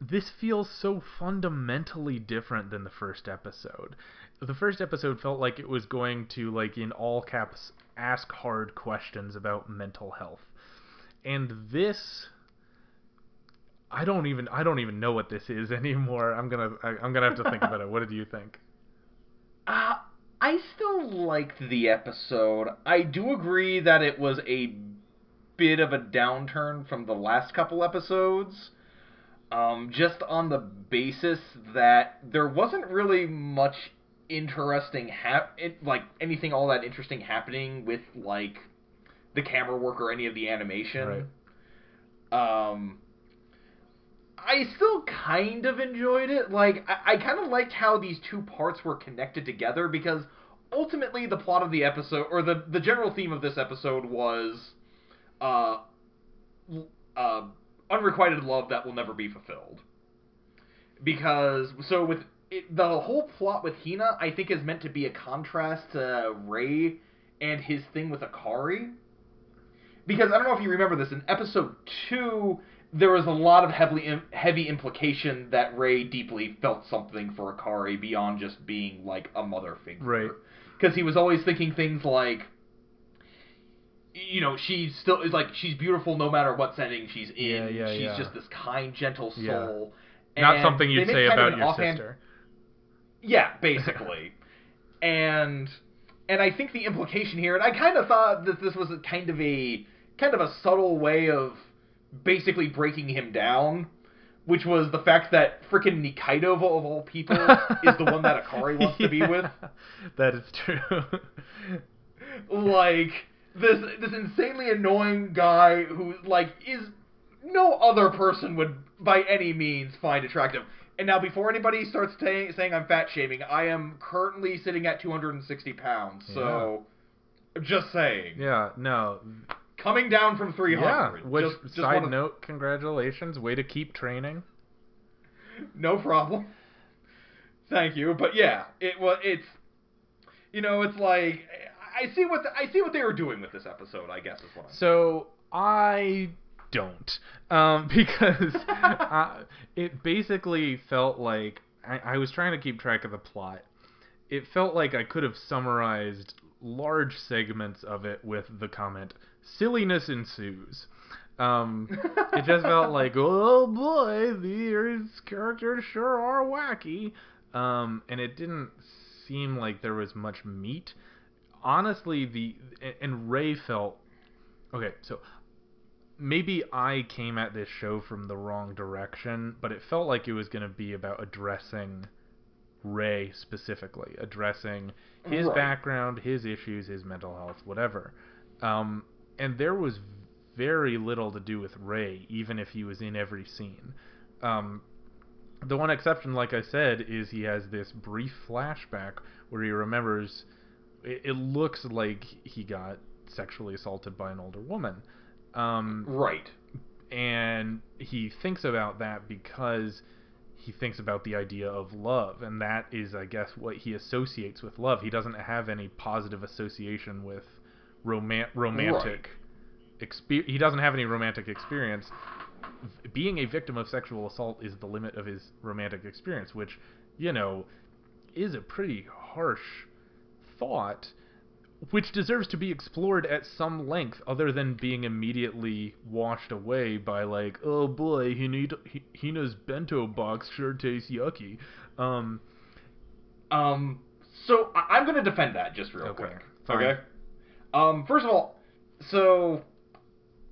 [SPEAKER 1] this feels so fundamentally different than the first episode. The first episode felt like it was going to like in all caps ask hard questions about mental health. And this I don't even I don't even know what this is anymore. I'm going to I'm going to have to think about it. What did you think?
[SPEAKER 2] Uh, I still liked the episode. I do agree that it was a bit of a downturn from the last couple episodes. Um, just on the basis that there wasn't really much interesting hap- it, like anything all that interesting happening with like the camera work or any of the animation. Right. Um I still kind of enjoyed it. Like, I, I kind of liked how these two parts were connected together because ultimately the plot of the episode, or the, the general theme of this episode was uh, uh, unrequited love that will never be fulfilled. Because, so with it, the whole plot with Hina, I think, is meant to be a contrast to Rei and his thing with Akari. Because I don't know if you remember this, in episode two, there was a lot of heavily heavy implication that Rei deeply felt something for Akari beyond just being like a mother figure.
[SPEAKER 1] Right.
[SPEAKER 2] Because he was always thinking things like, you know, she's still is like she's beautiful no matter what setting she's in.
[SPEAKER 1] Yeah, yeah,
[SPEAKER 2] she's
[SPEAKER 1] yeah.
[SPEAKER 2] just this kind, gentle
[SPEAKER 1] Yeah.
[SPEAKER 2] soul.
[SPEAKER 1] Not something you'd say about your
[SPEAKER 2] offhand-
[SPEAKER 1] sister.
[SPEAKER 2] yeah, basically. and and I think the implication here, and I kind of thought that this was a kind of a kind of a subtle way of basically breaking him down, which was the fact that freaking Nikaido of all people is the one that Akari wants to be with.
[SPEAKER 1] Yeah, That is true.
[SPEAKER 2] Like this this insanely annoying guy who like is no other person would by any means find attractive. And now, before anybody starts saying saying I'm fat shaming, I am currently sitting at 260 pounds. So, just saying,
[SPEAKER 1] yeah, no.
[SPEAKER 2] Coming down from 300.
[SPEAKER 1] Yeah, which
[SPEAKER 2] just, just
[SPEAKER 1] side note, congratulations. Way to keep training.
[SPEAKER 2] no problem. Thank you, but yeah, it was. It's you know, it's like I see what the, I see what they were doing with this episode. I guess is what I'm.
[SPEAKER 1] So I don't, um, because uh, it basically felt like I, I was trying to keep track of the plot. It felt like I could have summarized large segments of it with the comment "silliness ensues." Um, it just felt like, oh boy, these characters sure are wacky. Um, and it didn't seem like there was much meat. Honestly, the and Rei felt okay. So maybe I came at this show from the wrong direction, but it felt like it was going to be about addressing Rei specifically, addressing his
[SPEAKER 2] Right.
[SPEAKER 1] background, his issues, his mental health, whatever. Um, and there was very little to do with Rei, even if he was in every scene. Um, the one exception, like I said, is he has this brief flashback where he remembers. It, it looks like he got sexually assaulted by an older woman. Um,
[SPEAKER 2] Right.
[SPEAKER 1] and he thinks about that because he thinks about the idea of love and that is i guess what he associates with love he doesn't have any positive association with roman- romantic experience. he doesn't have any romantic experience being a victim of sexual assault is the limit of his romantic experience which you know is a pretty harsh thought, which deserves to be explored at some length, other than being immediately washed away by like, oh boy, Hi- Hina's bento box sure tastes yucky. Um,
[SPEAKER 2] Um, so I- I'm going to defend that just real
[SPEAKER 1] Okay,
[SPEAKER 2] quick.
[SPEAKER 1] fine.
[SPEAKER 2] Okay. Um, first of all, so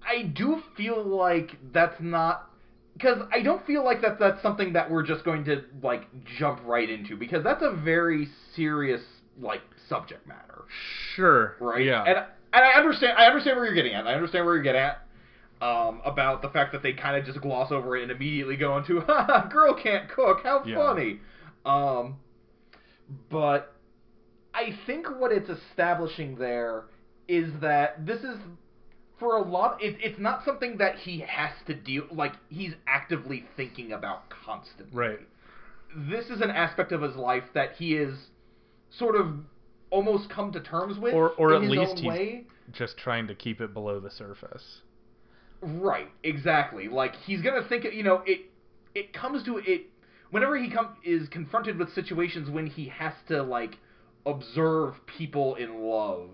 [SPEAKER 2] I do feel like that's not because I don't feel like that that's something that we're just going to like jump right into because that's a very serious like subject matter,
[SPEAKER 1] sure,
[SPEAKER 2] right?
[SPEAKER 1] Yeah.
[SPEAKER 2] And and I understand I understand where you're getting at. I understand where you're getting at. Um, about the fact that they kind of just gloss over it and immediately go into, "Ha, girl can't cook, how
[SPEAKER 1] Yeah.
[SPEAKER 2] funny." Um, but I think what it's establishing there is that this is for a lot. It, it's not something that he has to deal like he's actively thinking about constantly.
[SPEAKER 1] Right.
[SPEAKER 2] This is an aspect of his life that he is sort of almost come to terms with,
[SPEAKER 1] Or- or
[SPEAKER 2] in
[SPEAKER 1] at least he's-
[SPEAKER 2] way.
[SPEAKER 1] Just trying to keep it below the surface.
[SPEAKER 2] Right, exactly. Like he's gonna think, you know, it. It comes to it whenever he come is confronted with situations when he has to like observe people in love,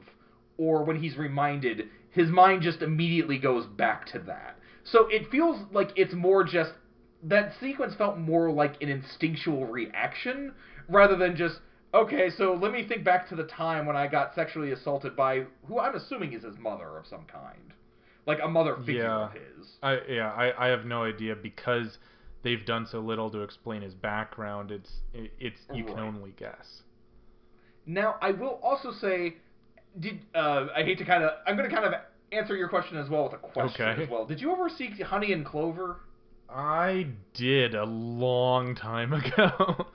[SPEAKER 2] or when he's reminded, his mind just immediately goes back to that. So it feels like it's more just that sequence felt more like an instinctual reaction rather than just okay. So let me think back to the time when I got sexually assaulted by who I'm assuming is his mother of some kind like a mother figure
[SPEAKER 1] Yeah.
[SPEAKER 2] of his.
[SPEAKER 1] I yeah, I, I have no idea because they've done so little to explain his background. It's it, it's you can only guess.
[SPEAKER 2] Now, I will also say, did uh, I hate to kind of I'm going to kind of answer your question as well with a question
[SPEAKER 1] Okay.
[SPEAKER 2] as well. Did you ever see Honey and Clover?
[SPEAKER 1] I did a long time ago.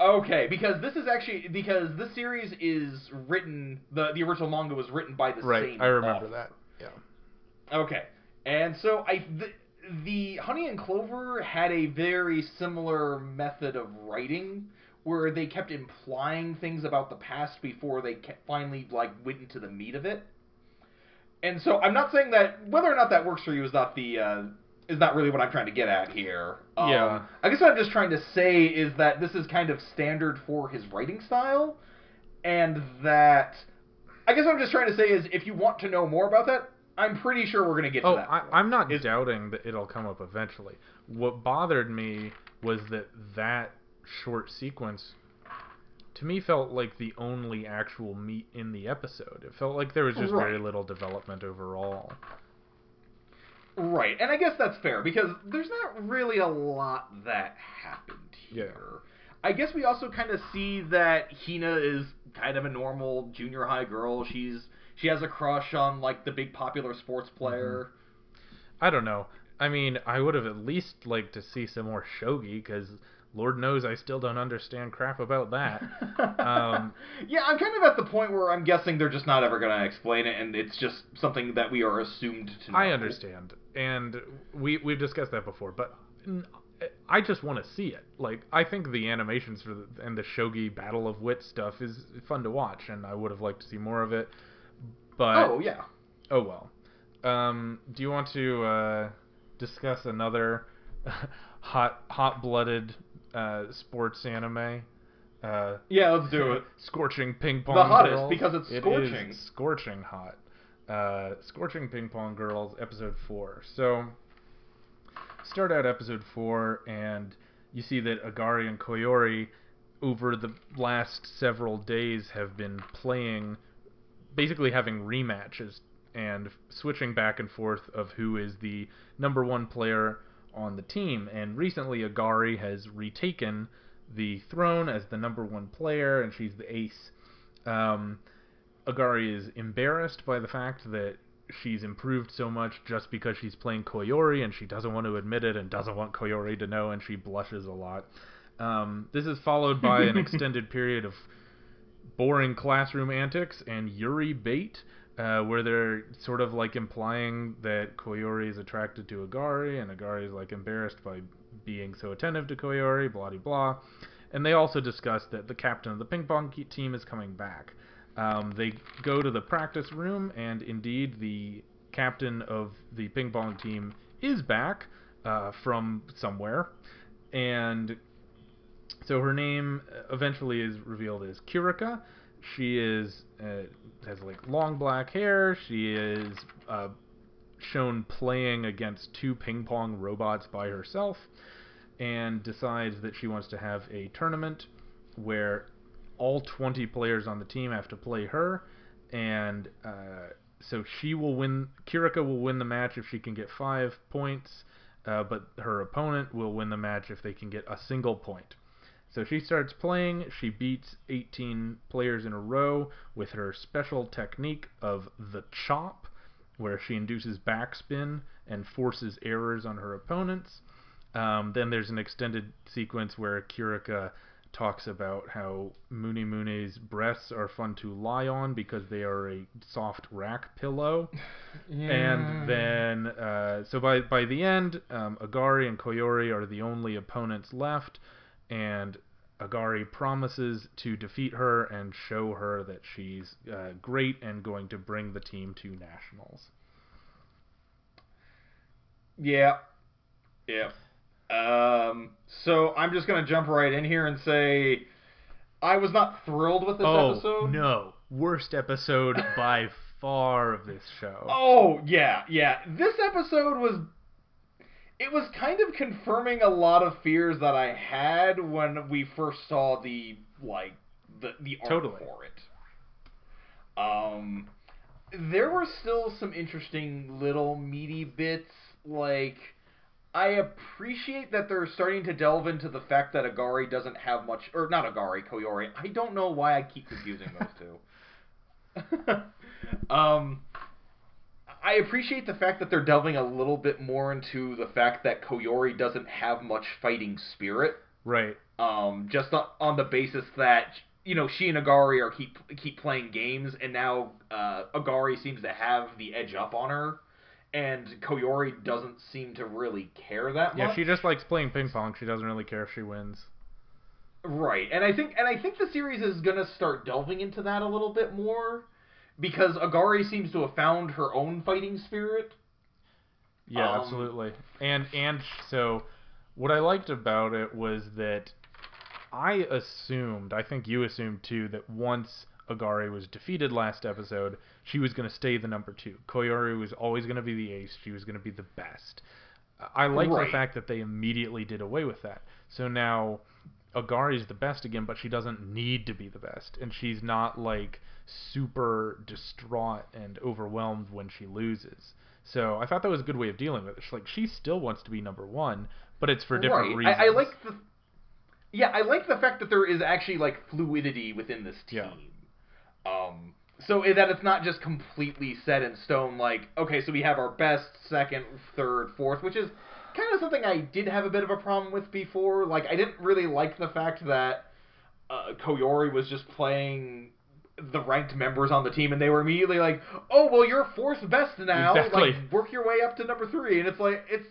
[SPEAKER 2] Okay, because this is actually because this series is written the the original manga was written by the
[SPEAKER 1] right,
[SPEAKER 2] same
[SPEAKER 1] I remember
[SPEAKER 2] author.
[SPEAKER 1] that. Yeah.
[SPEAKER 2] Okay, and so I the, the Honey and Clover had a very similar method of writing where they kept implying things about the past before they finally like went into the meat of it. And so I'm not saying that whether or not that works for you is not the uh, is not really what I'm trying to get at here. Um,
[SPEAKER 1] Yeah.
[SPEAKER 2] I guess what I'm just trying to say is that this is kind of standard for his writing style, and that I guess what I'm just trying to say is if you want to know more about that, I'm pretty sure we're gonna get to
[SPEAKER 1] Oh,
[SPEAKER 2] that.
[SPEAKER 1] I. I'm not
[SPEAKER 2] Is-
[SPEAKER 1] doubting that it'll come up eventually. What bothered me was that that short sequence, to me, felt like the only actual meat in the episode. It felt like there was just very little development overall.
[SPEAKER 2] Right, and I guess that's fair because there's not really a lot that happened
[SPEAKER 1] Yeah.
[SPEAKER 2] here. I guess we also kind of see that Hina is kind of a normal junior high girl. She's she has a crush on like the big popular sports mm-hmm. player.
[SPEAKER 1] I don't know. I mean, I would have at least liked to see some more shogi because Lord knows I still don't understand crap about that. Um,
[SPEAKER 2] yeah, I'm kind of at the point where I'm guessing they're just not ever going to explain it, and it's just something that we are assumed to know.
[SPEAKER 1] I understand, and we we've discussed that before, but n- I just want to see it. Like, I think the animations for the, and the shogi battle of wit stuff is fun to watch, and I would have liked to see more of it. But
[SPEAKER 2] Oh yeah.
[SPEAKER 1] oh well. Um, do you want to uh, discuss another hot hot blooded uh, sports anime? Uh,
[SPEAKER 2] Yeah, let's do it.
[SPEAKER 1] Scorching ping pong.
[SPEAKER 2] The hottest,
[SPEAKER 1] Girls.
[SPEAKER 2] because it's
[SPEAKER 1] It is
[SPEAKER 2] scorching.
[SPEAKER 1] scorching hot. Uh, scorching ping pong girls, episode four. So, start out episode four, and you see that Agari and Koyori, over the last several days, have been playing, basically having rematches and switching back and forth of who is the number one player on the team. And recently, Agari has retaken the throne as the number one player, and she's the ace. Um, Agari is embarrassed by the fact that she's improved so much just because she's playing Koyori, and she doesn't want to admit it and doesn't want Koyori to know, and she blushes a lot. Um, this is followed by an extended period of boring classroom antics and Yuri bait, uh, where they're sort of like implying that Koyori is attracted to Agari, and Agari is like embarrassed by being so attentive to Koyori, blah blah blah. And they also discuss that the captain of the ping pong team is coming back. Um, they go to the practice room, and indeed, the captain of the ping pong team is back uh, from somewhere. And so her name uh, eventually is revealed as Kirika. She is uh, has like long black hair. She is uh, shown playing against two ping pong robots by herself, and decides that she wants to have a tournament where all 20 players on the team have to play her, and uh, so she will win. Kirika will win the match if she can get five points, uh, but her opponent will win the match if they can get a single point. So she starts playing. She beats 18 players in a row with her special technique of the chop, where she induces backspin and forces errors on her opponents. Um, then there's an extended sequence where Kirika talks about how Mune Mune's breasts are fun to lie on because they are a soft rack pillow. Yeah. And then, uh, so by by the end, um, Agari and Koyori are the only opponents left, and Agari promises to defeat her and show her that she's uh, great and going to bring the team to nationals.
[SPEAKER 2] Yeah. Yeah. Um, so I'm just gonna jump right in here and say I was not thrilled with this
[SPEAKER 1] oh
[SPEAKER 2] episode.
[SPEAKER 1] no, worst episode by far of this show.
[SPEAKER 2] Oh yeah, yeah. This episode was it was kind of confirming a lot of fears that I had when we first saw the like the the art
[SPEAKER 1] Totally.
[SPEAKER 2] for it. Um there were still some interesting little meaty bits like I appreciate that they're starting to delve into the fact that Agari doesn't have much or not Agari, Koyori. I don't know why I keep confusing those two. um I appreciate the fact that they're delving a little bit more into the fact that Koyori doesn't have much fighting spirit.
[SPEAKER 1] Right.
[SPEAKER 2] Um, just on, on the basis that you know she and Agari are keep keep playing games, and now uh, Agari seems to have the edge up on her, and Koyori doesn't seem to really care that
[SPEAKER 1] Yeah,
[SPEAKER 2] much.
[SPEAKER 1] Yeah, she just likes playing ping pong. She doesn't really care if she wins.
[SPEAKER 2] Right, and I think and I think the series is gonna start delving into that a little bit more because Agari seems to have found her own fighting spirit.
[SPEAKER 1] Yeah,
[SPEAKER 2] Um,
[SPEAKER 1] absolutely. And and so what I liked about it was that I assumed, I think you assumed too, that once Agari was defeated last episode, she was going to stay the number 2. Koyori was always going to be the ace. She was going to be the best. I like
[SPEAKER 2] Right.
[SPEAKER 1] the fact that they immediately did away with that. So now Agari's the best again, but she doesn't need to be the best, and she's not like super distraught and overwhelmed when she loses. So I thought that was a good way of dealing with it. She's like she still wants to be number one, but it's for different
[SPEAKER 2] right.
[SPEAKER 1] reasons.
[SPEAKER 2] I, I like the yeah, I like the fact that there is actually like fluidity within this team.
[SPEAKER 1] Yeah.
[SPEAKER 2] Um, so that it's not just completely set in stone. Like, okay, so we have our best, second, third, fourth, which is kind of something I did have a bit of a problem with before. Like, I didn't really like the fact that uh, Koyori was just playing the ranked members on the team, and they were immediately like, "Oh, well, you're fourth best now.
[SPEAKER 1] Exactly.
[SPEAKER 2] Like, work your way up to number three. And it's like, it's,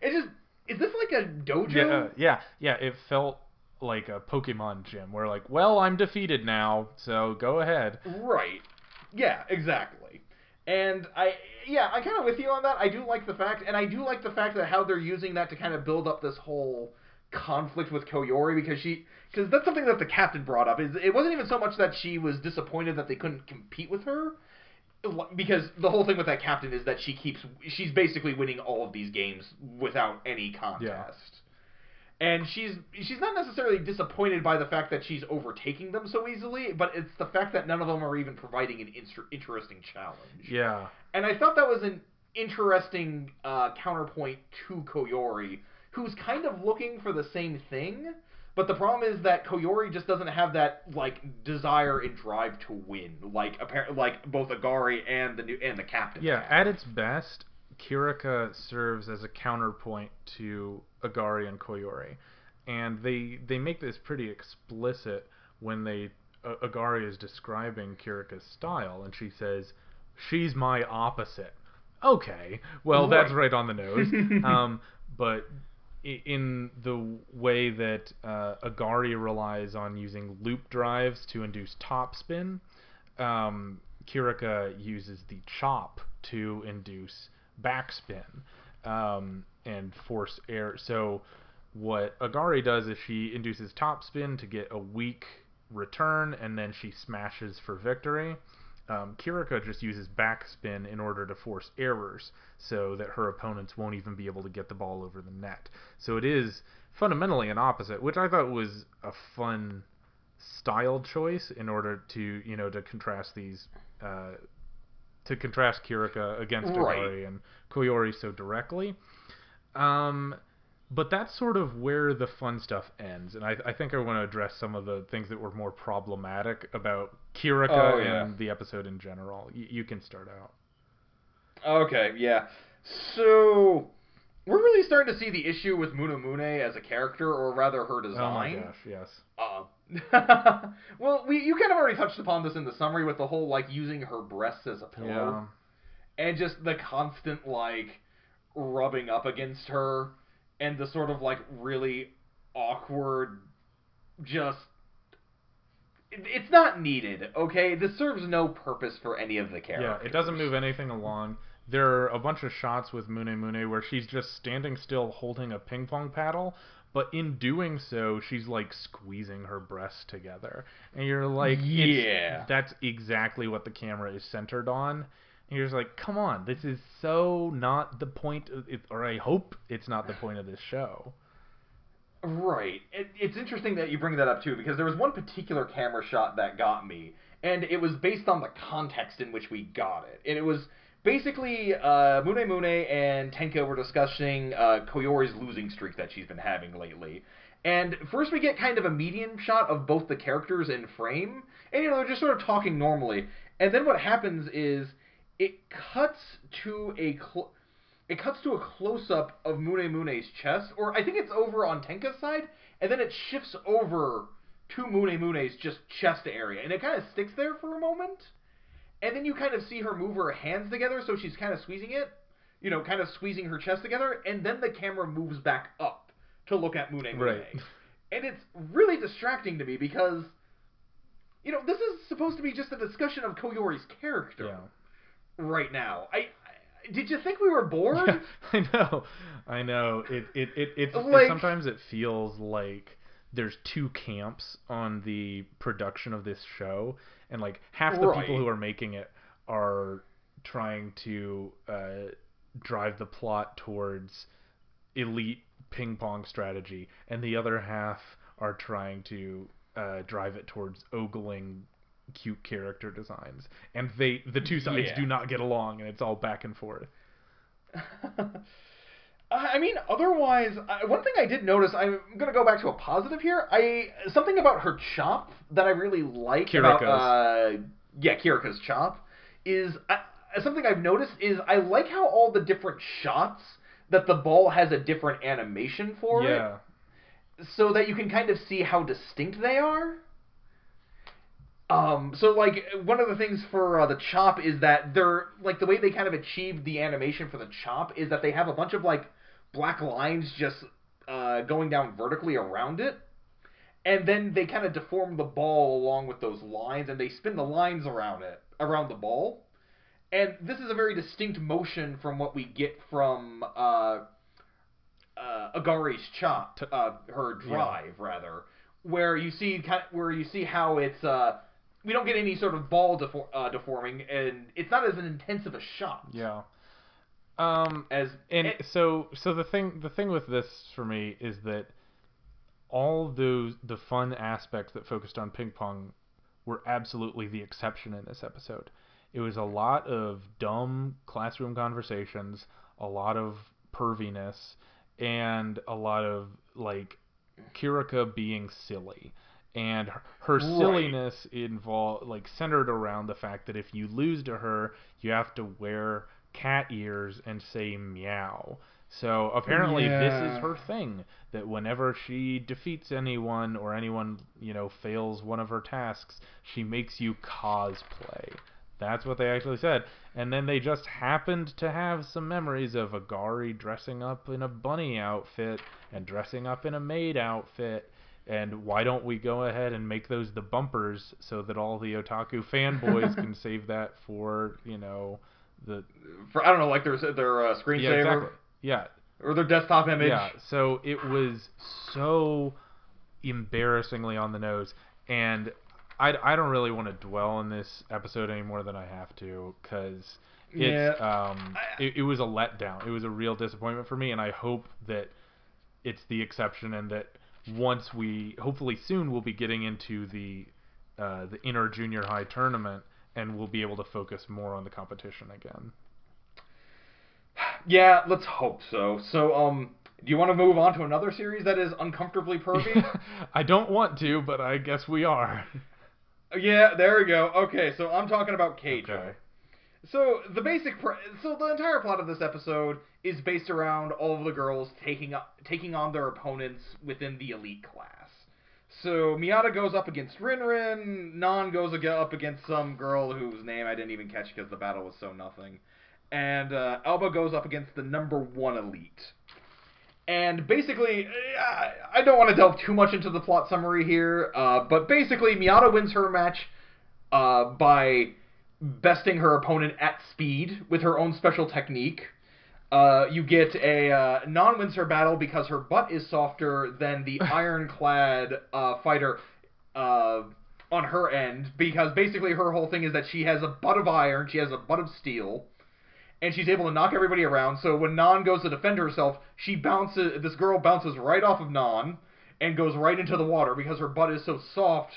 [SPEAKER 2] it just, is this like a dojo?
[SPEAKER 1] Yeah, yeah, yeah. It felt like a Pokemon gym where like, well, I'm defeated now, so go ahead.
[SPEAKER 2] Right. Yeah, exactly. And I, yeah, I'm kind of with you on that. I do like the fact, and I do like the fact that how they're using that to kind of build up this whole conflict with Koyori because she, because that's something that the captain brought up. Is it wasn't even so much that she was disappointed that they couldn't compete with her, because the whole thing with that captain is that she keeps, she's basically winning all of these games without any contest. And she's she's not necessarily disappointed by the fact that she's overtaking them so easily, but it's the fact that none of them are even providing an inter- interesting challenge.
[SPEAKER 1] Yeah,
[SPEAKER 2] And I thought that was an interesting uh, counterpoint to Koyori, who's kind of looking for the same thing. But the problem is that Koyori just doesn't have that like desire and drive to win, like apparent, like both Agari and the new and the captain.
[SPEAKER 1] yeah. At its best, Kirika serves as a counterpoint to Agari and Koyori, and they they make this pretty explicit when they uh, Agari is describing Kirika's style, and she says, "She's my opposite." Okay, well that's
[SPEAKER 2] Right.
[SPEAKER 1] on the nose. um, but in the way that uh, Agari relies on using loop drives to induce topspin, um, Kirika uses the chop to induce backspin um, and force air. So what Agari does is she induces top spin to get a weak return, and then she smashes for victory. Um, Kirika just uses backspin in order to force errors so that her opponents won't even be able to get the ball over the net. So it is fundamentally an opposite, which I thought was a fun style choice in order to you know to contrast these uh, to contrast Kirika against
[SPEAKER 2] Right.
[SPEAKER 1] Agari and Koyori so directly. Um, but that's sort of where the fun stuff ends, and I, I think I want to address some of the things that were more problematic about Kirika
[SPEAKER 2] Oh, yeah.
[SPEAKER 1] and the episode in general. Y- you can start out.
[SPEAKER 2] Okay, yeah. So we're really starting to see the issue with Mune Mune as a character, or rather her design.
[SPEAKER 1] Oh my gosh, yes.
[SPEAKER 2] Uh, well, we you kind of already touched upon this in the summary with the whole like using her breasts as a
[SPEAKER 1] Yeah.
[SPEAKER 2] pillow, and just the constant like rubbing up against her, and the sort of like really awkward, just it's not needed, okay? This serves no purpose for any of the characters.
[SPEAKER 1] Yeah, it doesn't move anything along. There are a bunch of shots with Mune Mune where she's just standing still holding a ping pong paddle, but in doing so, she's like squeezing her breasts together. And you're like,
[SPEAKER 2] Yeah.
[SPEAKER 1] that's exactly what the camera is centered on. And you're just like, come on, this is so not the point, of it, or I hope it's not the point of this show.
[SPEAKER 2] Right. It, it's interesting that you bring that up too, because there was one particular camera shot that got me, and it was based on the context in which we got it. And it was basically uh, Mune Mune and Tenko were discussing uh, Koyori's losing streak that she's been having lately. And first we get kind of a medium shot of both the characters in frame, and you know they're just sort of talking normally. And then what happens is it cuts to a cl- it cuts to a close up of Mune Mune's chest, or I think it's over on Tenka's side, and then it shifts over to Mune Mune's just chest area, and it kind of sticks there for a moment, and then you kind of see her move her hands together, so she's kind of squeezing it, you know, kind of squeezing her chest together, and then the camera moves back up to look at Mune Mune.
[SPEAKER 1] Right.
[SPEAKER 2] And it's really distracting to me because, you know, this is supposed to be just a discussion of Koyori's character
[SPEAKER 1] Yeah.
[SPEAKER 2] Right now. I, I did you think we were bored?
[SPEAKER 1] Yeah, I know, I know. It it it, it, it sometimes it feels like there's two camps on the production of this show, and like half the
[SPEAKER 2] Right.
[SPEAKER 1] people who are making it are trying to uh, drive the plot towards elite ping pong strategy, and the other half are trying to uh, drive it towards ogling cute character designs, and they the two sides
[SPEAKER 2] Yeah.
[SPEAKER 1] do not get along, and it's all back and forth.
[SPEAKER 2] I mean, otherwise, I, one thing I did notice. I'm gonna go back to a positive here. I something about her chop that I really like about uh, yeah, Kirika's chop is I, something I've noticed is I like how all the different shots that the ball has a different animation for it. so that you can kind of see how distinct they are. Um, so like one of the things for uh, the chop is that they're like the way they kind of achieved the animation for the chop is that they have a bunch of like black lines just uh, going down vertically around it, and then they kind of deform the ball along with those lines, and they spin the lines around it around the ball. And this is a very distinct motion from what we get from uh, uh, Agari's chop, uh, her drive rather, where you see kind of, where you see how it's uh, we don't get any sort of ball defor- uh, deforming, and it's not as an intense of a shot
[SPEAKER 1] Yeah. Um
[SPEAKER 2] as
[SPEAKER 1] and
[SPEAKER 2] it-
[SPEAKER 1] so so the thing the thing with this for me is that all those the fun aspects that focused on ping pong were absolutely the exception in this episode. It was a lot of dumb classroom conversations, a lot of perviness, and a lot of like Kirika being silly. And her,
[SPEAKER 2] Right.
[SPEAKER 1] silliness involved like centered around the fact that if you lose to her, you have to wear cat ears and say meow. So apparently this is her thing that whenever she defeats anyone or anyone, you know, fails one of her tasks, she makes you cosplay. That's what they actually said. And then they just happened to have some memories of Agari dressing up in a bunny outfit and dressing up in a maid outfit. And why don't we go ahead and make those the bumpers so that all the otaku fanboys can save that for, you know, the
[SPEAKER 2] for I don't know, like their their uh, screensaver.
[SPEAKER 1] yeah, exactly. Yeah.
[SPEAKER 2] or their desktop image.
[SPEAKER 1] Yeah, so it was so embarrassingly on the nose, and I, I don't really want to dwell on this episode any more than I have to because it's
[SPEAKER 2] Yeah.
[SPEAKER 1] um
[SPEAKER 2] I-
[SPEAKER 1] it, it was a letdown. It was a real disappointment for me, and I hope that it's the exception and that once we hopefully soon we'll be getting into the uh, the inner junior high tournament and we'll be able to focus more on the competition again.
[SPEAKER 2] Yeah, let's hope so. So, um, do you want to move on to another series that is uncomfortably pervy?
[SPEAKER 1] I don't want to, but I guess we are.
[SPEAKER 2] yeah, there we go. Okay, so I'm talking about Keijo.
[SPEAKER 1] Okay.
[SPEAKER 2] So the basic, pre- so the entire plot of this episode is based around all of the girls taking up, taking on their opponents within the elite class. So Miyata goes up against Rinrin, Non goes up against some girl whose name I didn't even catch because the battle was so nothing, and uh, Alba goes up against the number one elite. And basically, I I don't want to delve too much into the plot summary here, uh, but basically, Miyata wins her match uh, by besting her opponent at speed with her own special technique. Uh, you get a uh, Non wins her battle because her butt is softer than the ironclad uh, fighter uh, on her end. Because basically her whole thing is that she has a butt of iron, she has a butt of steel, and she's able to knock everybody around. So when Non goes to defend herself, she bounces. This girl bounces right off of Non and goes right into the water because her butt is so soft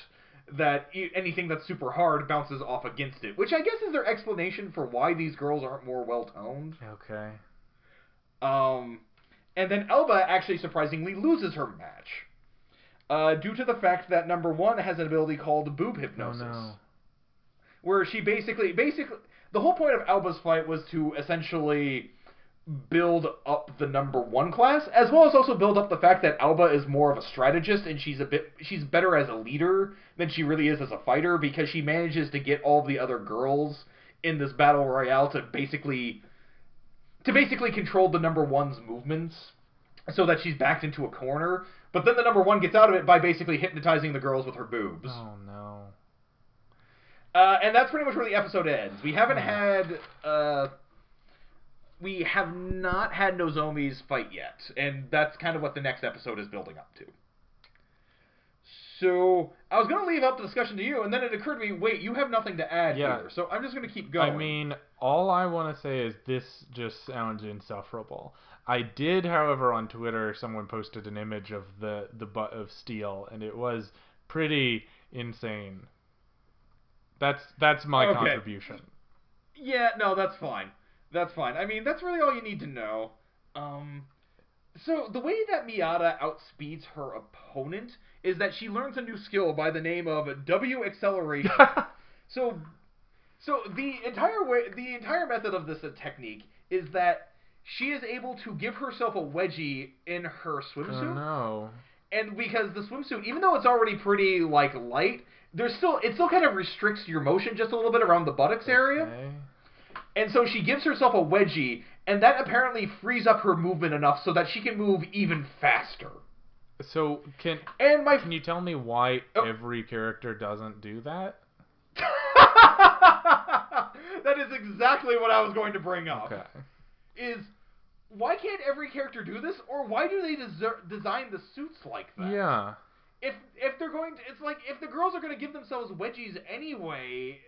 [SPEAKER 2] that anything that's super hard bounces off against it. Which I guess is their explanation for why these girls aren't more well toned.
[SPEAKER 1] Okay.
[SPEAKER 2] Um, and then Elba actually surprisingly loses her match. Uh, due to the fact that number one has an ability called boob
[SPEAKER 1] No,
[SPEAKER 2] hypnosis
[SPEAKER 1] no.
[SPEAKER 2] where she basically basically the whole point of Elba's fight was to essentially build up the number one class, as well as also build up the fact that Alba is more of a strategist and she's a bit she's better as a leader than she really is as a fighter because she manages to get all the other girls in this battle royale to basically to basically control the number one's movements so that she's backed into a corner. But then the number one gets out of it by basically hypnotizing the girls with her boobs.
[SPEAKER 1] Oh no.
[SPEAKER 2] Uh, and that's pretty much where the episode ends. We haven't had uh, we have not had Nozomi's fight yet, and that's kind of what the next episode is building up to. So I was gonna leave up the discussion to you, and then it occurred to me, wait, you have nothing to add
[SPEAKER 1] Yeah.
[SPEAKER 2] here, so I'm just gonna keep going.
[SPEAKER 1] I mean, all I want to say is this just sounds insufferable. I did, however, on Twitter, someone posted an image of the the butt of steel, and it was pretty insane. That's that's my
[SPEAKER 2] Okay.
[SPEAKER 1] contribution.
[SPEAKER 2] Yeah, no, that's fine. That's fine. I mean, that's really all you need to know. Um, so the way that Miyata outspeeds her opponent is that she learns a new skill by the name of W acceleration. so, so the entire way, the entire method of this technique is that she is able to give herself a wedgie in her swimsuit.
[SPEAKER 1] oh no.
[SPEAKER 2] and because the swimsuit, even though it's already pretty like light, there's still it still kind of restricts your motion just a little bit around the buttocks area. And so she gives herself a wedgie, and that apparently frees up her movement enough so that she can move even faster.
[SPEAKER 1] So can
[SPEAKER 2] And my
[SPEAKER 1] can you tell me why
[SPEAKER 2] Oh.
[SPEAKER 1] every character doesn't do that?
[SPEAKER 2] that is exactly what I was going to bring up.
[SPEAKER 1] Okay.
[SPEAKER 2] Is why can't every character do this, or why do they deser- design the suits like that?
[SPEAKER 1] Yeah.
[SPEAKER 2] If if they're going to, it's like if the girls are going to give themselves wedgies anyway.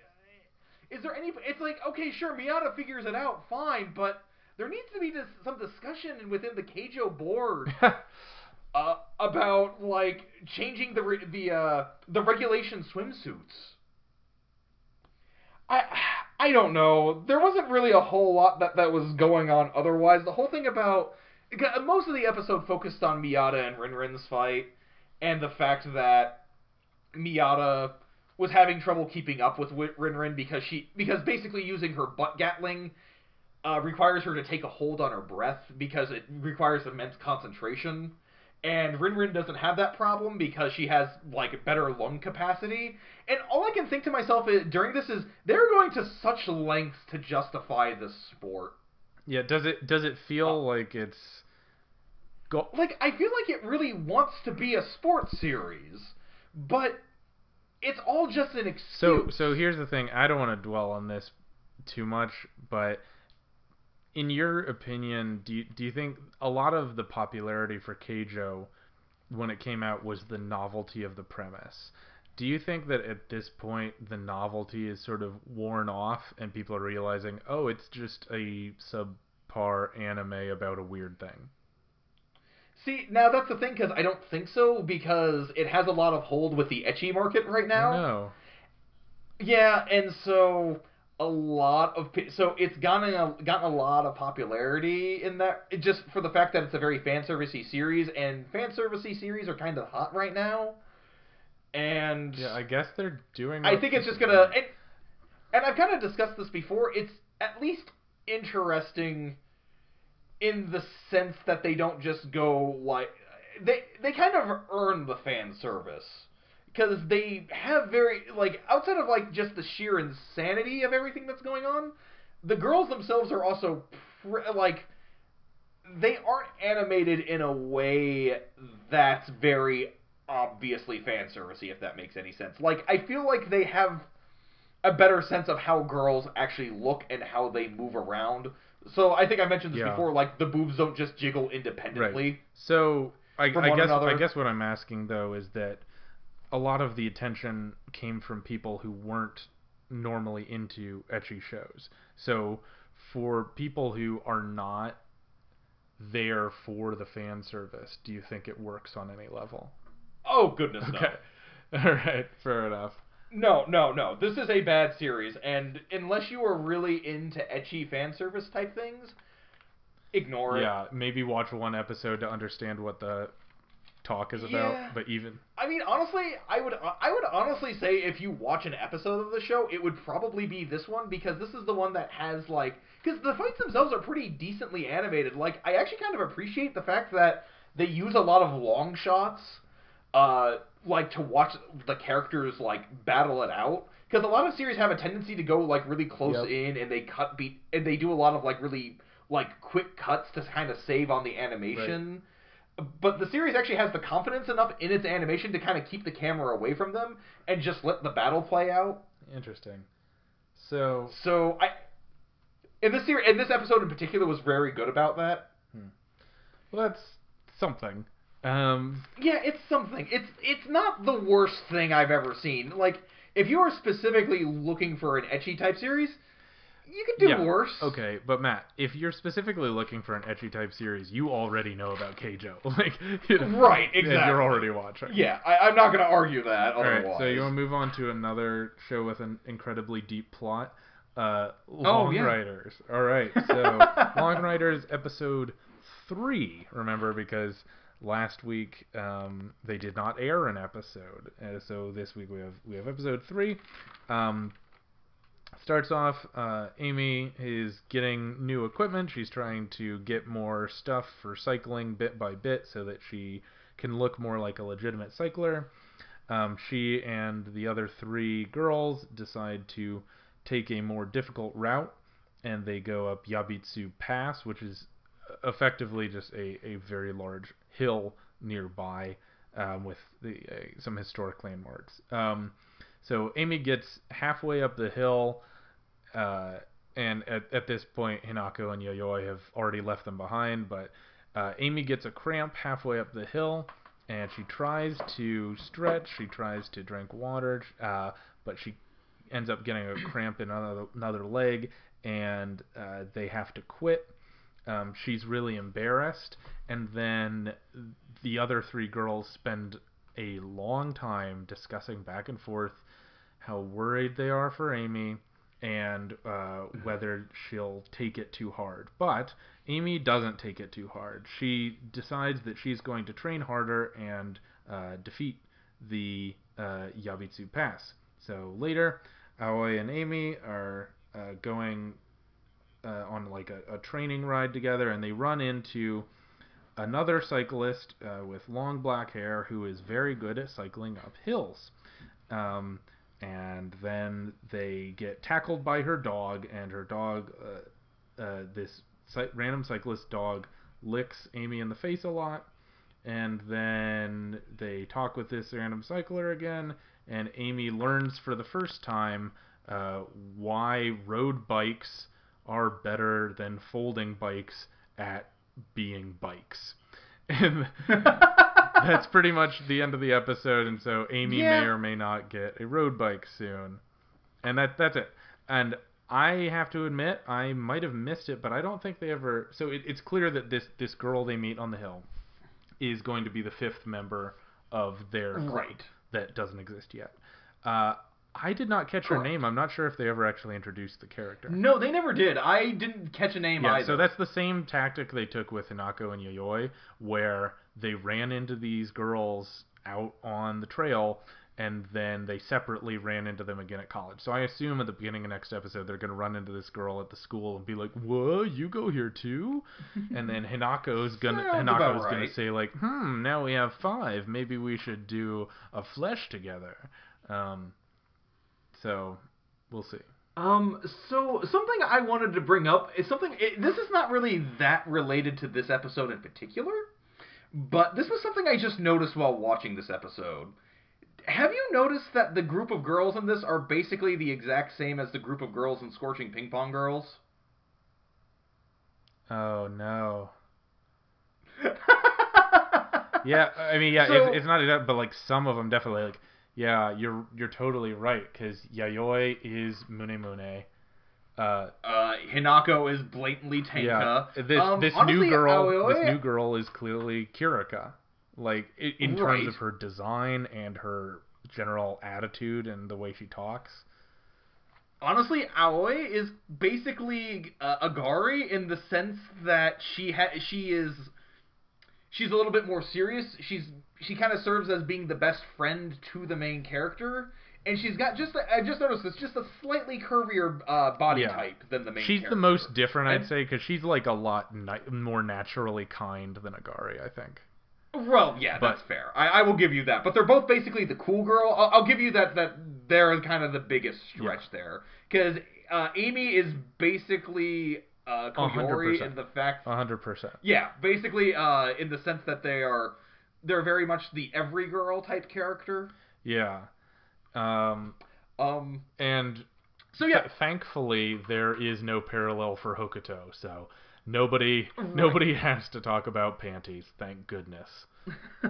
[SPEAKER 2] Is there any? It's like okay, sure, Miyata figures it out, fine, but there needs to be dis- some discussion within the Keijo board uh, about like changing the re- the uh, the regulation swimsuits. I I don't know. There wasn't really a whole lot that that was going on otherwise. The whole thing about most of the episode focused on Miyata and Rinrin's fight and the fact that Miyata was having trouble keeping up with Wi- Rinrin because she because basically using her butt gatling uh, requires her to take a hold on her breath because it requires immense concentration. And Rinrin doesn't have that problem because she has like better lung capacity. And all I can think to myself is, during this is they're going to such lengths to justify this sport.
[SPEAKER 1] Yeah. Does it does it feel like it's go?
[SPEAKER 2] Like I feel like it really wants to be a sports series, but it's all just an excuse.
[SPEAKER 1] So so here's the thing. I don't want to dwell on this too much, but in your opinion, do you, do you think a lot of the popularity for Keijo when it came out was the novelty of the premise? Do you think that at this point the novelty is sort of worn off and people are realizing, oh, it's just a subpar anime about a weird thing?
[SPEAKER 2] See, now that's the thing because I don't think so because it has a lot of hold with the ecchi market right now.
[SPEAKER 1] No.
[SPEAKER 2] Yeah, and so a lot of so it's gotten a, gotten a lot of popularity in that just for the fact that it's a very fan servicey series and fan servicey series are kind of hot right now. And
[SPEAKER 1] Yeah, I guess they're doing.
[SPEAKER 2] I think it's just gonna and, and I've kind of discussed this before. It's at least interesting in the sense that they don't just go like they they kind of earn the fan service because they have very like outside of like just the sheer insanity of everything that's going on, the girls themselves are also pr- like they aren't animated in a way that's very obviously fan servicey if that makes any sense. Like I feel like they have a better sense of how girls actually look and how they move around. So I think I mentioned this
[SPEAKER 1] Yeah.
[SPEAKER 2] before. Like the boobs don't just jiggle independently. Right.
[SPEAKER 1] So I, I guess I guess what I'm asking though is that a lot of the attention came from people who weren't normally into ecchi shows. So for people who are not there for the fan service, do you think it works on any level?
[SPEAKER 2] Oh goodness no.
[SPEAKER 1] Okay. All right, fair enough.
[SPEAKER 2] No, no, no. This is a bad series, and unless you are really into ecchi fan service type things, ignore it.
[SPEAKER 1] Yeah, maybe watch one episode to understand what the talk is about,
[SPEAKER 2] Yeah.
[SPEAKER 1] but even
[SPEAKER 2] I mean, honestly, I would I would honestly say if you watch an episode of the show, it would probably be this one because this is the one that has like because the fights themselves are pretty decently animated. Like I actually kind of appreciate the fact that they use a lot of long shots, uh, like to watch the characters like battle it out. Because a lot of series have a tendency to go like really close
[SPEAKER 1] Yep.
[SPEAKER 2] in and they cut beat and they do a lot of like really like quick cuts to kind of save on the animation but the series actually has the confidence enough in its animation to kind of keep the camera away from them and just let the battle play out.
[SPEAKER 1] interesting. So
[SPEAKER 2] So I, in this series, in this episode in particular, was very good about that.
[SPEAKER 1] well, that's something. Um,
[SPEAKER 2] Yeah, it's something. It's it's not the worst thing I've ever seen. Like if you are specifically looking for an ecchi type series, you could do
[SPEAKER 1] yeah,
[SPEAKER 2] worse.
[SPEAKER 1] Okay, but Matt, if you're specifically looking for an ecchi type series, you already know about Keijo. like, you know,
[SPEAKER 2] Right, exactly.
[SPEAKER 1] You're already watching.
[SPEAKER 2] Yeah, I, I'm not going to argue that.
[SPEAKER 1] All right, so you want to move on to another show with an incredibly deep plot? Uh, Long
[SPEAKER 2] Oh, yeah.
[SPEAKER 1] Riders. All right, so Long Riders episode three. Remember, because last week um, they did not air an episode, uh, so this week we have we have episode three. Um, starts off, uh, Amy is getting new equipment. She's trying to get more stuff for cycling bit by bit so that she can look more like a legitimate cycler. Um, she and the other three girls decide to take a more difficult route, and they go up Yabitsu Pass, which is effectively just a, a very large hill nearby um, with the, uh, some historic landmarks. Um, so Amy gets halfway up the hill, uh, and at, at this point, Hinako and Yayoi have already left them behind, but uh, Amy gets a cramp halfway up the hill, and she tries to stretch, she tries to drink water, uh, but she ends up getting a cramp in another, another leg, and uh, they have to quit. Um, she's really embarrassed, and then the other three girls spend a long time discussing back and forth how worried they are for Amy and uh, whether she'll take it too hard. But Amy doesn't take it too hard. She decides that she's going to train harder and uh, defeat the uh, Yabitsu Pass. So later, Aoi and Amy are uh, going uh, on like a, a training ride together, and they run into another cyclist uh, with long black hair who is very good at cycling up hills. Um, and then they get tackled by her dog, and her dog, uh, uh, this cy- random cyclist dog, licks Amy in the face a lot. And then they talk with this random cycler again, and Amy learns for the first time uh, why road bikes are better than folding bikes at being bikes. And that's pretty much the end of the episode and so Amy
[SPEAKER 2] Yeah.
[SPEAKER 1] may or may not get a road bike soon. And that that's it. And I have to admit, I might have missed it, but I don't think they ever. So it, it's clear that this this girl they meet on the hill is going to be the fifth member of their group
[SPEAKER 2] Right.
[SPEAKER 1] that doesn't exist yet. Uh, I did not catch her name. I'm not sure if they ever actually introduced the character.
[SPEAKER 2] No, they never did. I didn't catch a name
[SPEAKER 1] Yeah,
[SPEAKER 2] either.
[SPEAKER 1] so that's the same tactic they took with Hinako and Yayoi, where they ran into these girls out on the trail, and then they separately ran into them again at college. So I assume at the beginning of next episode they're going to run into this girl at the school and be like, "Whoa, you go here too?" and then Hinako's gonna
[SPEAKER 2] Sounds
[SPEAKER 1] Hinako's gonna say like, "Hmm, now we have five. Maybe we should do a flesh together." Um, so we'll see.
[SPEAKER 2] Um, so something I wanted to bring up is something. It, this is not really that related to this episode in particular, but this was something I just noticed while watching this episode. Have you noticed that the group of girls in this are basically the exact same as the group of girls in Scorching Ping Pong Girls?
[SPEAKER 1] Oh no. Yeah, I mean, yeah,
[SPEAKER 2] So-
[SPEAKER 1] it's, it's not that, but like some of them definitely like, yeah, you're you're totally right because Yayoi is Mune Mune. Uh,
[SPEAKER 2] Uh, Hinako is blatantly Tenka.
[SPEAKER 1] yeah, this
[SPEAKER 2] Um,
[SPEAKER 1] this
[SPEAKER 2] honestly,
[SPEAKER 1] new girl,
[SPEAKER 2] Aoi-
[SPEAKER 1] this new girl is clearly Kirika. Like i- in terms of her design and her general attitude and the way she talks.
[SPEAKER 2] honestly, Aoi is basically uh, Agari in the sense that she ha- she is she's a little bit more serious. She's she kind of serves as being the best friend to the main character, and she's got just I just noticed this just a slightly curvier uh, body
[SPEAKER 1] Yeah.
[SPEAKER 2] type than the main.
[SPEAKER 1] She's the most different, I'd
[SPEAKER 2] And-
[SPEAKER 1] say, because she's like a lot ni- more naturally kind than Agari. I think.
[SPEAKER 2] Well, yeah,
[SPEAKER 1] But-
[SPEAKER 2] that's fair. I, I will give you that. But they're both basically the cool girl. I'll, I'll give you that. That they're kind of the biggest stretch there because uh, Amy is basically uh, Koyori
[SPEAKER 1] percent.
[SPEAKER 2] in the fact.
[SPEAKER 1] A hundred percent.
[SPEAKER 2] Yeah, basically uh, in the sense that they are they're very much the every girl type character.
[SPEAKER 1] Yeah. Um,
[SPEAKER 2] Um.
[SPEAKER 1] and
[SPEAKER 2] So yeah,
[SPEAKER 1] Th- thankfully, there is no parallel for Hokuto, so nobody
[SPEAKER 2] Right.
[SPEAKER 1] nobody has to talk about panties. Thank goodness.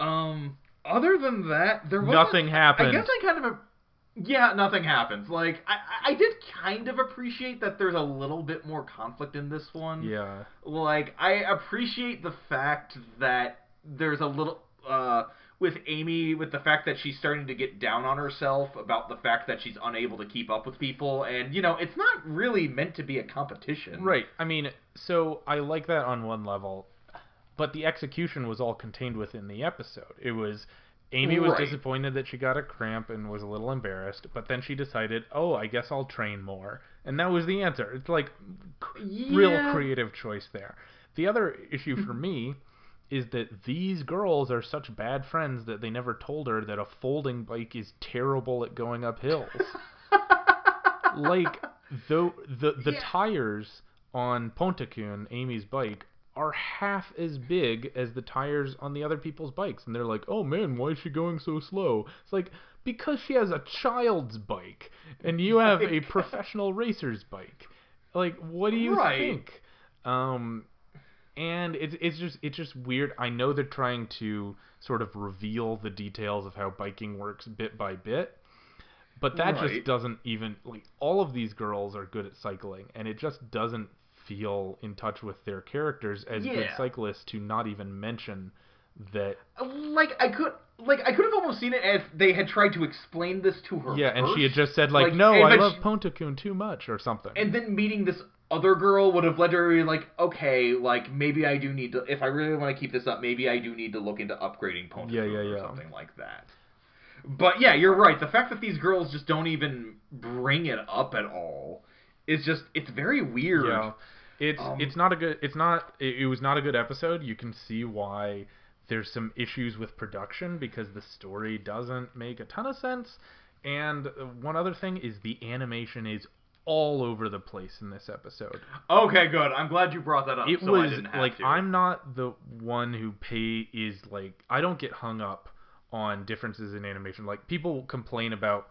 [SPEAKER 2] um. Other than that, there was
[SPEAKER 1] Nothing happened.
[SPEAKER 2] I guess I kind of. Yeah, nothing happens. Like I, I- did kind of appreciate that there's a little bit more conflict in this one.
[SPEAKER 1] Yeah.
[SPEAKER 2] Like I appreciate the fact that there's a little uh with Amy with the fact that she's starting to get down on herself about the fact that she's unable to keep up with people and you know, it's not really meant to be a competition.
[SPEAKER 1] Right. I mean, so I like that on one level, but the execution was all contained within the episode. It was Amy was
[SPEAKER 2] Right.
[SPEAKER 1] disappointed that she got a cramp and was a little embarrassed, but then she decided, "Oh, I guess I'll train more." And that was the answer. It's like c- real creative choice there. The other issue for me is that these girls are such bad friends that they never told her that a folding bike is terrible at going up hills. like though the the
[SPEAKER 2] Yeah.
[SPEAKER 1] tires on Pontakun, Amy's bike, are half as big as the tires on the other people's bikes, and they're like, "Oh man, why is she going so slow?" It's like because she has a child's bike, and you have a professional racer's bike. Like, what do you
[SPEAKER 2] Right.
[SPEAKER 1] think? Um, and it's it's just it's just weird. I know they're trying to sort of reveal the details of how biking works bit by bit, but that
[SPEAKER 2] Right.
[SPEAKER 1] just doesn't even like all of these girls are good at cycling, and it just doesn't feel in touch with their characters as good cyclists to not even mention that.
[SPEAKER 2] Like I could like I could have almost seen it as they had tried to explain this to her.
[SPEAKER 1] Yeah, and she had just said like,
[SPEAKER 2] Like,
[SPEAKER 1] "No, I love
[SPEAKER 2] she-
[SPEAKER 1] Pontakun too much" or something.
[SPEAKER 2] and then meeting this other girl would have led her to be like, okay, like maybe I do need to, if I really want to keep this up, maybe I do need to look into upgrading Ponto
[SPEAKER 1] Yeah, yeah,
[SPEAKER 2] or
[SPEAKER 1] yeah.
[SPEAKER 2] something like that. But yeah, you're right. The fact that these girls just don't even bring it up at all is just, it's very weird.
[SPEAKER 1] Yeah, it's
[SPEAKER 2] Um,
[SPEAKER 1] it's not a good. It's not. It, it was not a good episode. You can see why there's some issues with production because the story doesn't make a ton of sense. And one other thing is the animation is all over the place in this episode.
[SPEAKER 2] Okay, good. I'm glad you brought that up.
[SPEAKER 1] It
[SPEAKER 2] so I
[SPEAKER 1] was
[SPEAKER 2] didn't have
[SPEAKER 1] like
[SPEAKER 2] to.
[SPEAKER 1] I'm not the one who pay is like I don't get hung up on differences in animation. Like people complain about,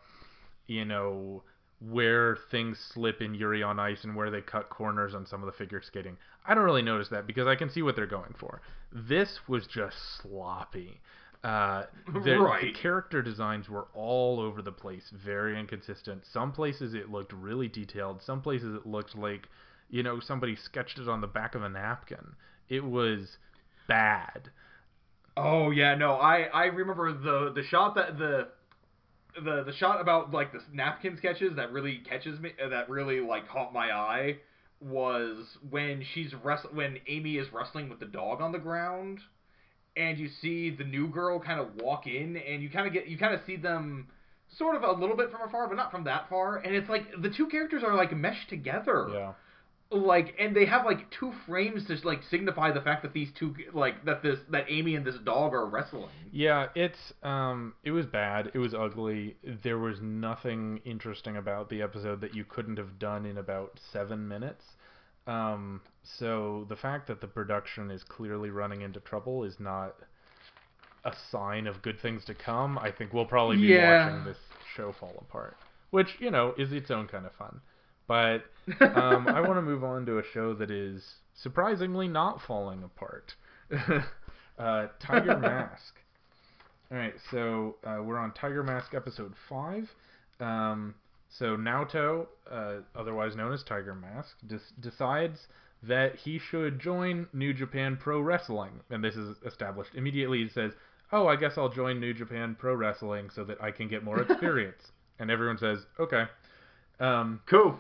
[SPEAKER 1] you know, where things slip in Yuri on Ice and where they cut corners on some of the figure skating. I don't really notice that because I can see what they're going for. This was just sloppy. Uh, the,
[SPEAKER 2] Right.
[SPEAKER 1] the character designs were all over the place, very inconsistent. Some places it looked really detailed. Some places it looked like, you know, somebody sketched it on the back of a napkin. It was bad.
[SPEAKER 2] Oh yeah, no, I I remember the the shot that the the the shot about like the napkin sketches that really catches me uh, that really like caught my eye was when she's wrest when Amy is wrestling with the dog on the ground and you see the new girl kind of walk in and you kind of get you kind of see them sort of a little bit from afar but not from that far and it's like the two characters are like meshed together
[SPEAKER 1] Yeah.
[SPEAKER 2] Like and they have like two frames to like signify the fact that these two like that this that Amy and this dog are wrestling.
[SPEAKER 1] Yeah, it's um it was bad. It was ugly. There was nothing interesting about the episode that you couldn't have done in about 7 minutes. Um so the fact that the production is clearly running into trouble is not a sign of good things to come. I think we'll probably be
[SPEAKER 2] Yeah.
[SPEAKER 1] watching this show fall apart, which, you know, is its own kind of fun. But um, I want to move on to a show that is surprisingly not falling apart. uh, Tiger Mask. All right, so uh, we're on Tiger Mask episode five. Um, so Naoto, uh, otherwise known as Tiger Mask, des- decides that he should join New Japan Pro Wrestling, and this is established immediately. He says, "Oh, I guess I'll join New Japan Pro Wrestling so that I can get more experience." and everyone says, "Okay." Um,
[SPEAKER 2] Cool.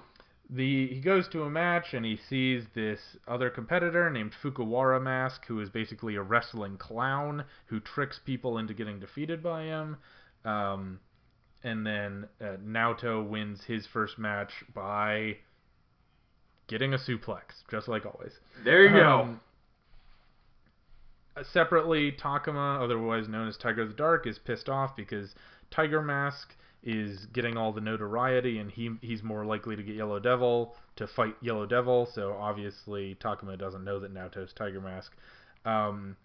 [SPEAKER 1] The he goes to a match and he sees this other competitor named Fukuwara Mask, who is basically a wrestling clown who tricks people into getting defeated by him. Um, and then uh, Naoto wins his first match by getting a suplex, just like always.
[SPEAKER 2] There you go.
[SPEAKER 1] Um, uh, separately, Takuma, otherwise known as Tiger the Dark, is pissed off because Tiger Mask is getting all the notoriety, and he he's more likely to get Yellow Devil to fight Yellow Devil. So obviously, Takuma doesn't know that Naoto's Tiger Mask. Um,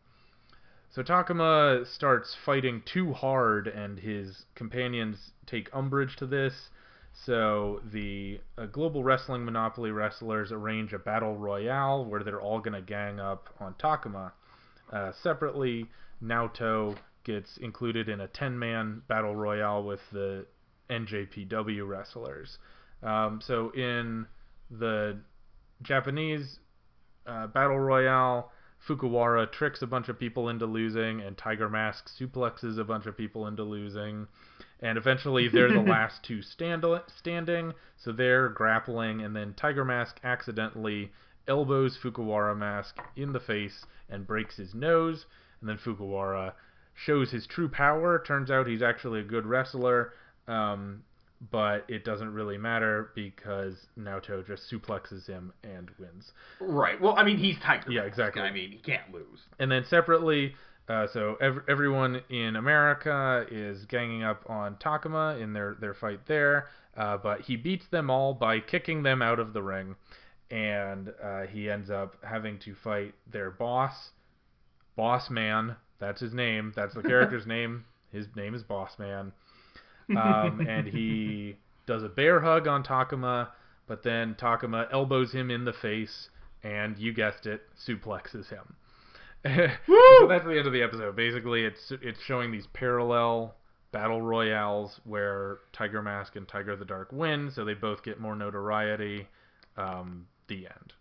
[SPEAKER 1] so Takuma starts fighting too hard, and his companions take umbrage to this. So the uh, Global Wrestling Monopoly wrestlers arrange a battle royale where they're all going to gang up on Takuma. Uh, separately, Naoto gets included in a 10-man battle royale with the NJPW wrestlers. Um, so in the Japanese uh, battle royale, Fukuwara tricks a bunch of people into losing, and Tiger Mask suplexes a bunch of people into losing. And eventually, they're the last two stand- standing, so they're grappling, and then Tiger Mask accidentally elbows Fukuwara Mask in the face and breaks his nose. And then Fukuwara shows his true power. Turns out he's actually a good wrestler, um, but it doesn't really matter because Naoto just suplexes him and wins.
[SPEAKER 2] Right. Well, I mean, he's Tiger.
[SPEAKER 1] Yeah, exactly.
[SPEAKER 2] I mean, he can't lose.
[SPEAKER 1] And then separately, uh, so ev- everyone in America is ganging up on Takuma in their, their fight there, uh, but he beats them all by kicking them out of the ring, and uh, he ends up having to fight their boss, Boss Man. That's his name. That's the character's name. His name is Boss Man. Um, and he does a bear hug on Takuma, but then Takuma elbows him in the face, and you guessed it, suplexes him. so that's the end of the episode. Basically, it's it's showing these parallel battle royales where Tiger Mask and Tiger the Dark win, so they both get more notoriety. Um, the end.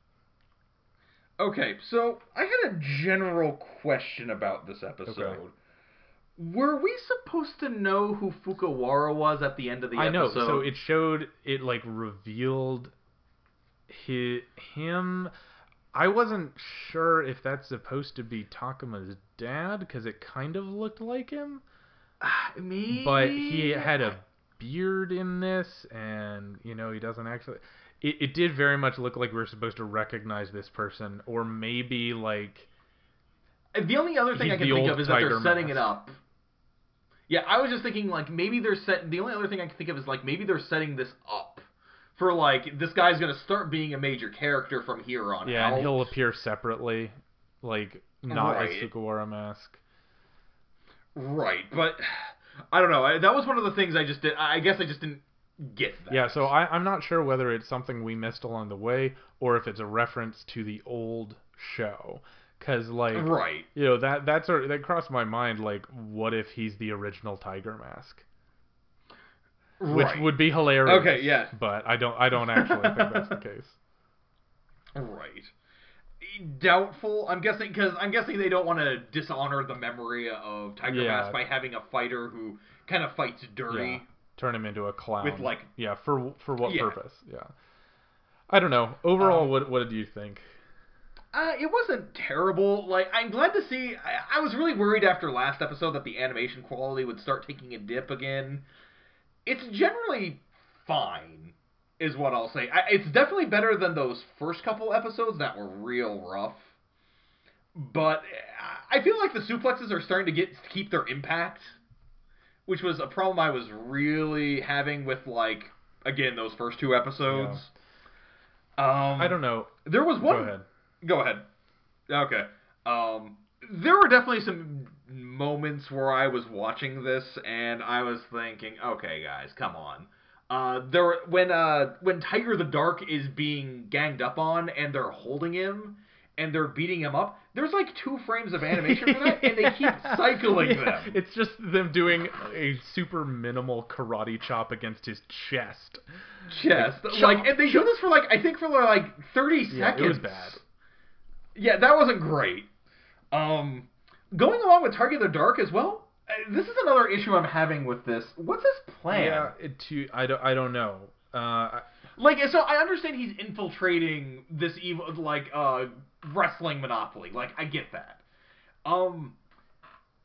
[SPEAKER 2] Okay, so I had a general question about this episode.
[SPEAKER 1] Okay.
[SPEAKER 2] Were we supposed to know who Fukuwara was at the end of the episode?
[SPEAKER 1] I know. So it showed it like revealed hi him. I wasn't sure if that's supposed to be Takuma's dad because it kind of looked like him, ah,
[SPEAKER 2] me,
[SPEAKER 1] but he had a beard in this, and you know he doesn't actually. It, it did very much look like we were supposed to recognize this person, or maybe like
[SPEAKER 2] The only other thing I can think of is that they're setting it up. Yeah, I was just thinking like maybe they're set. The only other thing I can think of is like maybe they're setting this up for like this guy's gonna start being a major character from here on
[SPEAKER 1] yeah,
[SPEAKER 2] out.
[SPEAKER 1] and he'll appear separately, like not as
[SPEAKER 2] Right.
[SPEAKER 1] Fukuwara Mask.
[SPEAKER 2] Right, but I don't know. I, that was one of the things I just did. I guess I just didn't get that.
[SPEAKER 1] Yeah, so I, I'm not sure whether it's something we missed along the way or if it's a reference to the old show. Cause like
[SPEAKER 2] right.
[SPEAKER 1] you know that that's sort that crossed my mind. Like, what if he's the original Tiger Mask? Which would be hilarious.
[SPEAKER 2] Okay, yeah.
[SPEAKER 1] But I don't I don't actually think that's the case.
[SPEAKER 2] Right. Doubtful. I'm guessing because I'm guessing they don't want to dishonor the memory of Tiger
[SPEAKER 1] Yeah.
[SPEAKER 2] Mask by having a fighter who kind of fights dirty.
[SPEAKER 1] Yeah. Turn him into a clown.
[SPEAKER 2] With, like-
[SPEAKER 1] yeah, for for what
[SPEAKER 2] Yeah.
[SPEAKER 1] purpose? Yeah. I don't know. Overall,
[SPEAKER 2] Um,
[SPEAKER 1] what what did you think?
[SPEAKER 2] Uh, it wasn't terrible. Like I'm glad to see. I, I was really worried after last episode that the animation quality would start taking a dip again. It's generally fine, is what I'll say. I, it's definitely better than those first couple episodes that were real rough. But I feel like the suplexes are starting to get keep their impact, which was a problem I was really having with like again those first two episodes. Um,
[SPEAKER 1] I don't know.
[SPEAKER 2] There was one.
[SPEAKER 1] Go ahead.
[SPEAKER 2] Go ahead. Okay. Um, there were definitely some moments where I was watching this and I was thinking, okay, guys, come on. Uh, there when uh when Tiger the Dark is being ganged up on and they're holding him and they're beating him up. There's like two frames of animation for that, and they keep cycling
[SPEAKER 1] Yeah,
[SPEAKER 2] them.
[SPEAKER 1] It's just them doing a super minimal karate chop against his chest.
[SPEAKER 2] Chest,
[SPEAKER 1] Like,
[SPEAKER 2] like, and they do this for like I think for like 30
[SPEAKER 1] Yeah,
[SPEAKER 2] seconds.
[SPEAKER 1] it was bad.
[SPEAKER 2] Yeah, that wasn't great. Um, going along with Target the Dark as well. uh, This is another issue I'm having with this. What's his plan?
[SPEAKER 1] Yeah, it too. I don't. I don't know. Uh, I-
[SPEAKER 2] Like, so I understand he's infiltrating this evil, like, uh, wrestling monopoly. Like, I get that. Um,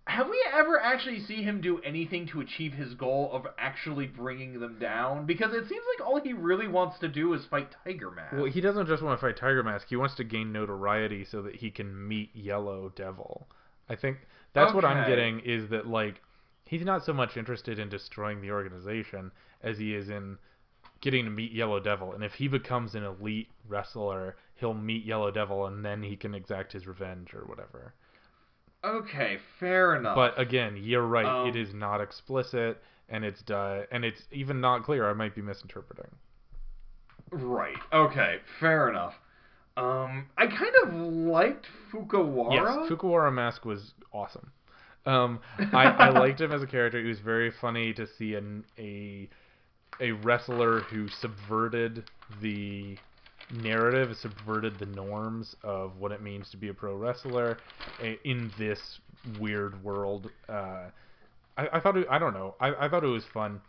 [SPEAKER 2] have we ever actually see him do anything to achieve his goal of actually bringing them down? Because it seems like all he really wants to do is fight Tiger Mask.
[SPEAKER 1] well, he doesn't just want to fight Tiger Mask. He wants to gain notoriety so that he can meet Yellow Devil. I think that's what I'm getting is that like he's not so much interested in destroying the organization as he is in getting to meet Yellow Devil. And if he becomes an elite wrestler, he'll meet Yellow Devil and then he can exact his revenge or whatever.
[SPEAKER 2] okay, fair enough.
[SPEAKER 1] But again, you're right.
[SPEAKER 2] Um,
[SPEAKER 1] it is not explicit, and it's uh, and it's even not clear. I might be misinterpreting.
[SPEAKER 2] Right. Okay. Fair enough. Um, I kind of liked Fukuwara.
[SPEAKER 1] Yes, Fukuwara Mask was awesome. Um, I, I liked him as a character. It was very funny to see an, a a wrestler who subverted the narrative, has subverted the norms of what it means to be a pro wrestler in this weird world. Uh, I, I thought it, I don't know. I, I thought it was fun.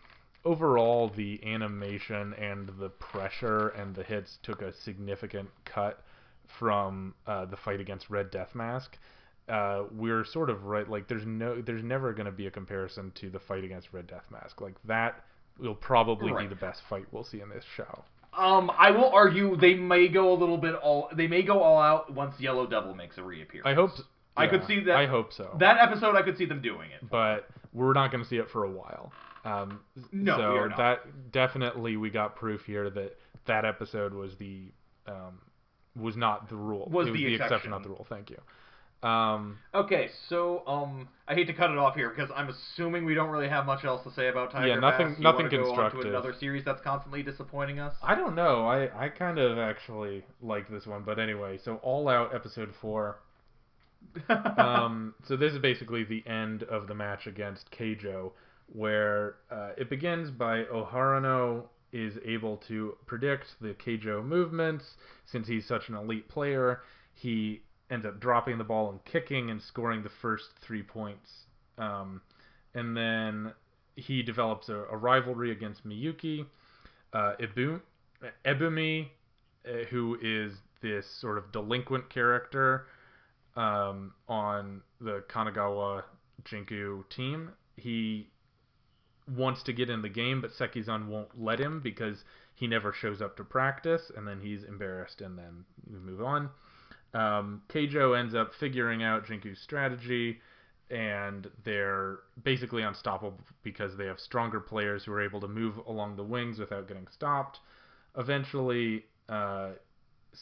[SPEAKER 1] Overall, the animation and the pressure and the hits took a significant cut from uh, the fight against Red Death Mask. Uh, we're sort of right. Like, there's no, there's never going to be a comparison to the fight against Red Death Mask. Like that will probably
[SPEAKER 2] Right.
[SPEAKER 1] be the best fight we'll see in this show.
[SPEAKER 2] Um, I will argue they may go a little bit all. They may go all out once Yellow Devil makes a reappearance.
[SPEAKER 1] I hope. s-
[SPEAKER 2] I could see that-
[SPEAKER 1] I hope so.
[SPEAKER 2] that episode. I could see them doing it.
[SPEAKER 1] but we're not going to see it for a while. Um,
[SPEAKER 2] No,
[SPEAKER 1] so
[SPEAKER 2] we are not.
[SPEAKER 1] that definitely we got proof here that that episode was the um, was not the rule.
[SPEAKER 2] Was
[SPEAKER 1] it was
[SPEAKER 2] the
[SPEAKER 1] the exception,
[SPEAKER 2] exception.
[SPEAKER 1] not the rule. Thank you. Um,
[SPEAKER 2] Okay, so um, I hate to cut it off here because I'm assuming we don't really have much else to say about Tiger
[SPEAKER 1] Yeah, nothing-.
[SPEAKER 2] You
[SPEAKER 1] nothing
[SPEAKER 2] wanna go on
[SPEAKER 1] constructive.
[SPEAKER 2] to another series that's constantly disappointing us.
[SPEAKER 1] I don't know. I I kind of actually like this one, but anyway. So All Out episode four. um, so this is basically the end of the match against Keijo, where uh, it begins by Oharano is able to predict the Keijo movements. Since he's such an elite player, he ends up dropping the ball and kicking and scoring the first three points. Um, and then he develops a, a rivalry against Miyuki. Uh, Ebumi, uh, who is this sort of delinquent character um, on the Kanagawa Jinku team. He wants to get in the game, but Sekizan won't let him because he never shows up to practice, and then he's embarrassed, and then we move on. Um, Keijo ends up figuring out Jinku's strategy, and they're basically unstoppable because they have stronger players who are able to move along the wings without getting stopped. Eventually, uh,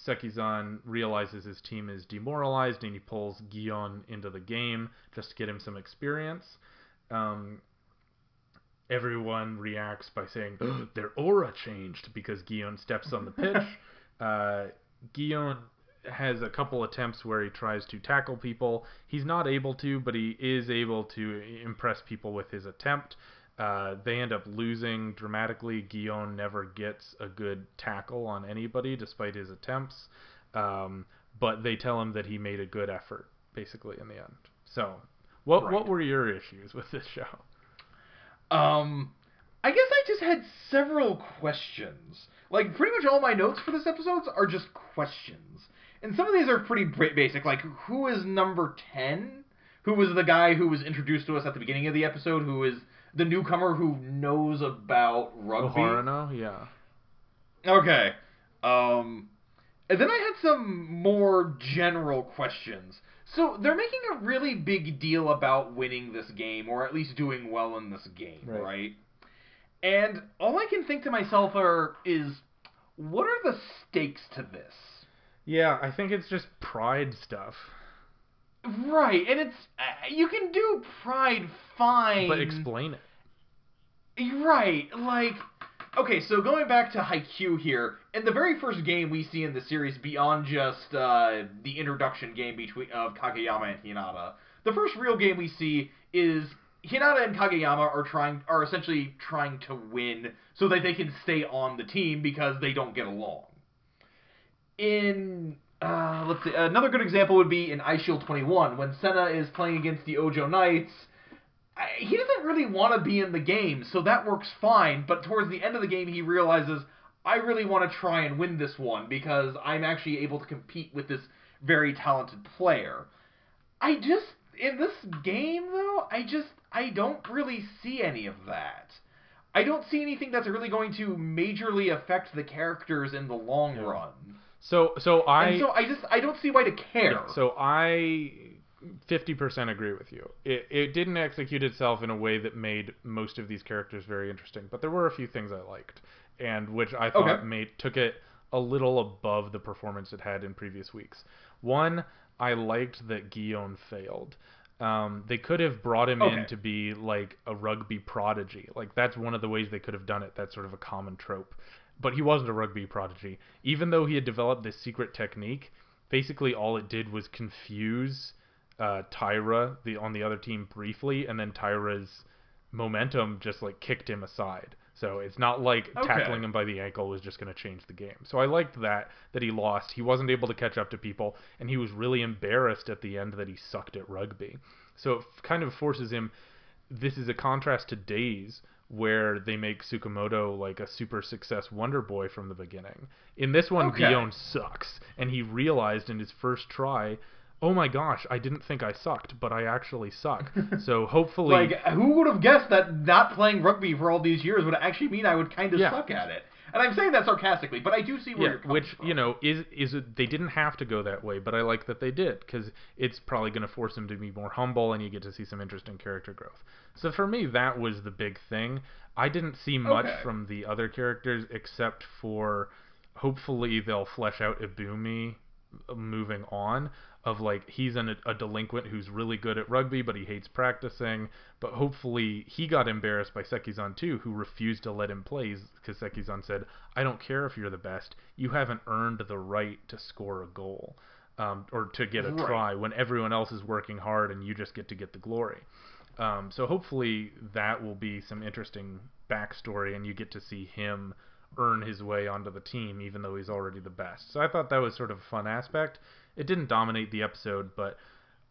[SPEAKER 1] Sekizan realizes his team is demoralized and he pulls Gion into the game just to get him some experience. Um, everyone reacts by saying their aura changed because Gion steps on the pitch. uh, Gion has a couple attempts where he tries to tackle people. He's not able to, but he is able to impress people with his attempt. Uh, they end up losing dramatically. Gion never gets a good tackle on anybody despite his attempts. Um, but they tell him that he made a good effort, basically, in the end. So, what
[SPEAKER 2] Right.
[SPEAKER 1] what were your issues with this show?
[SPEAKER 2] Um, I guess I just had several questions. Like, pretty much all my notes for this episode are just questions. And some of these are pretty basic, like, who is number 10? Who was the guy who was introduced to us at the beginning of the episode, who is the newcomer who knows about rugby?
[SPEAKER 1] Oharano, yeah.
[SPEAKER 2] Okay. Um, and then I had some more general questions. So they're making a really big deal about winning this game, or at least doing well in this game,
[SPEAKER 1] Right.
[SPEAKER 2] right? And all I can think to myself are is, what are the stakes to this?
[SPEAKER 1] Yeah, I think it's just pride stuff.
[SPEAKER 2] Right, and it's uh, you can do pride fine,
[SPEAKER 1] But explain it.
[SPEAKER 2] Right, like okay, so going back to Haikyuu here, in the very first game we see in the series, beyond just uh, the introduction game between of Kageyama and Hinata, the first real game we see is Hinata and Kageyama are trying are essentially trying to win so that they can stay on the team because they don't get along. In uh, let's see, another good example would be in Eyeshield 21 when Sena is playing against the Ojo Knights. I, he doesn't really want to be in the game, so that works fine. But towards the end of the game, he realizes I really want to try and win this one because I'm actually able to compete with this very talented player. I just in this game though, I just I don't really see any of that. I don't see anything that's really going to majorly affect the characters in the long
[SPEAKER 1] Yeah.
[SPEAKER 2] run.
[SPEAKER 1] So so I
[SPEAKER 2] and so I just I don't see why to care.
[SPEAKER 1] Yeah, so I 50% agree with you. It, it didn't execute itself in a way that made most of these characters very interesting, but there were a few things I liked, and which I thought
[SPEAKER 2] Okay.
[SPEAKER 1] made took it a little above the performance it had in previous weeks. One, I liked that Gion failed. Um, they could have brought him in to be like a rugby prodigy. Like that's one of the ways they could have done it. That's sort of a common trope. But he wasn't a rugby prodigy. Even though he had developed this secret technique, basically all it did was confuse uh, Tyra the on the other team briefly, and then Tyra's momentum just like kicked him aside. So it's not like
[SPEAKER 2] Okay.
[SPEAKER 1] tackling him by the ankle was just going to change the game. So I liked that that he lost. He wasn't able to catch up to people, and he was really embarrassed at the end that he sucked at rugby. So it f- kind of forces him. This is a contrast to Days, where they make Tsukamoto like a super success Wonder Boy from the beginning. In this one,
[SPEAKER 2] Okay.
[SPEAKER 1] Gion sucks, and he realized in his first try, oh my gosh, I didn't think I sucked, but I actually suck. so hopefully,
[SPEAKER 2] Like, who would have guessed that not playing rugby for all these years would actually mean I would kind of
[SPEAKER 1] Yeah.
[SPEAKER 2] suck at it? And I'm saying that sarcastically, but I do see where
[SPEAKER 1] yeah,
[SPEAKER 2] you're coming
[SPEAKER 1] which
[SPEAKER 2] from.
[SPEAKER 1] you know is is it, they didn't have to go that way, but I like that they did because it's probably going to force him to be more humble, and you get to see some interesting character growth. So for me, that was the big thing. I didn't see much
[SPEAKER 2] Okay.
[SPEAKER 1] from the other characters except for hopefully they'll flesh out Ibumi uh, moving on of like he's an, a delinquent who's really good at rugby but he hates practicing. But hopefully he got embarrassed by Sekizan too who refused to let him play because Sekizan said I don't care if you're the best. You haven't earned the right to score a goal um, or to get a
[SPEAKER 2] Right.
[SPEAKER 1] try when everyone else is working hard and you just get to get the glory. Um, so hopefully that will be some interesting backstory, and you get to see him earn his way onto the team, even though he's already the best. So I thought that was sort of a fun aspect. It didn't dominate the episode, but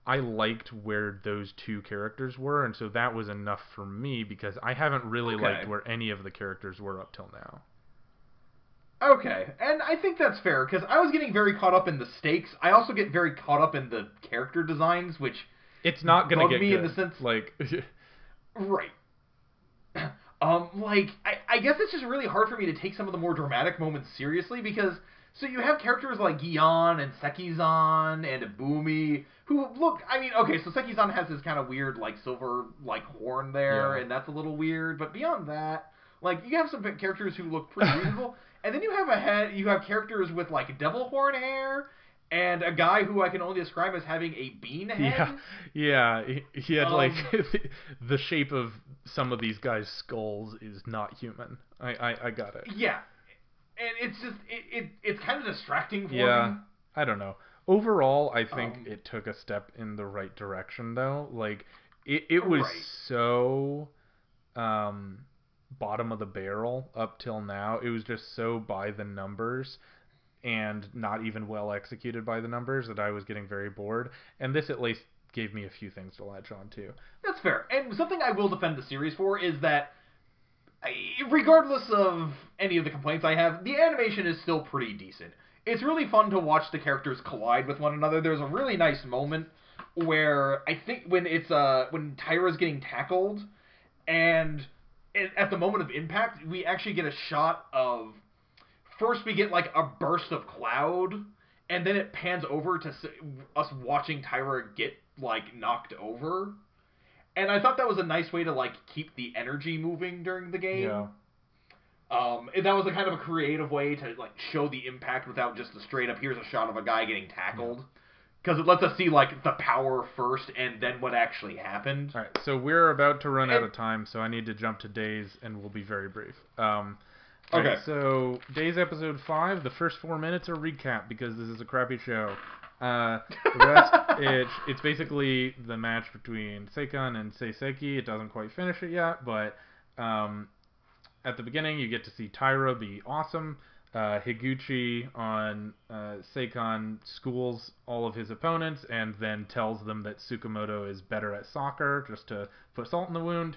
[SPEAKER 1] I liked where those two characters were, and so that was enough for me because I haven't really
[SPEAKER 2] Okay.
[SPEAKER 1] liked where any of the characters were up till now.
[SPEAKER 2] Okay, and I think that's fair because I was getting very caught up in the stakes. I also get very caught up in the character designs, which
[SPEAKER 1] It's not gonna
[SPEAKER 2] Bug
[SPEAKER 1] get
[SPEAKER 2] me
[SPEAKER 1] good.
[SPEAKER 2] in the sense-
[SPEAKER 1] like
[SPEAKER 2] right. um, like I, I guess it's just really hard for me to take some of the more dramatic moments seriously because so you have characters like Gion and Sekizan and Ibumi who look. I mean, okay, so Sekizan has this kind of weird like silver like horn there,
[SPEAKER 1] Yeah.
[SPEAKER 2] and that's a little weird. But beyond that, like you have some characters who look pretty reasonable, and then you have a head. You have characters with like devil horn hair. And a guy who I can only describe as having a bean head.
[SPEAKER 1] Yeah, yeah. He, he had like
[SPEAKER 2] Um,
[SPEAKER 1] the shape of some of these guys' skulls is not human. I I, I got it.
[SPEAKER 2] Yeah. And it's just it, it it's kind of distracting for
[SPEAKER 1] Yeah.
[SPEAKER 2] me.
[SPEAKER 1] I don't know. Overall, I think
[SPEAKER 2] Um,
[SPEAKER 1] it took a step in the right direction, though. Like, it, it was
[SPEAKER 2] Right.
[SPEAKER 1] so um, bottom of the barrel up till now. It was just so by the numbers and not even well executed by the numbers that I was getting very bored. And this at least gave me a few things to latch on to.
[SPEAKER 2] That's fair. And something I will defend the series for is that, regardless of any of the complaints I have, the animation is still pretty decent. It's really fun to watch the characters collide with one another. There's a really nice moment where I think when it's uh when Tyra's getting tackled, and at the moment of impact, we actually get a shot of first we get like a burst of cloud, and then it pans over to us watching Tyra get like knocked over. And I thought that was a nice way to like keep the energy moving during the game.
[SPEAKER 1] Yeah.
[SPEAKER 2] Um, and that was a kind of a creative way to like show the impact without just a straight up here's a shot of a guy getting tackled. Because it lets us see like the power first and then what actually happened.
[SPEAKER 1] All right, so we're about to run out of time, so I need to jump to Days, and we'll be very brief. Um,
[SPEAKER 2] Okay.
[SPEAKER 1] alright, so Days episode five, the first four minutes are recap because this is a crappy show. Uh, the rest, it, it's basically the match between Seikon and Seiseki. It doesn't quite finish it yet, but um, at the beginning you get to see Tyra be awesome. Uh, Higuchi on uh, Seikon schools all of his opponents and then tells them that Tsukamoto is better at soccer just to put salt in the wound.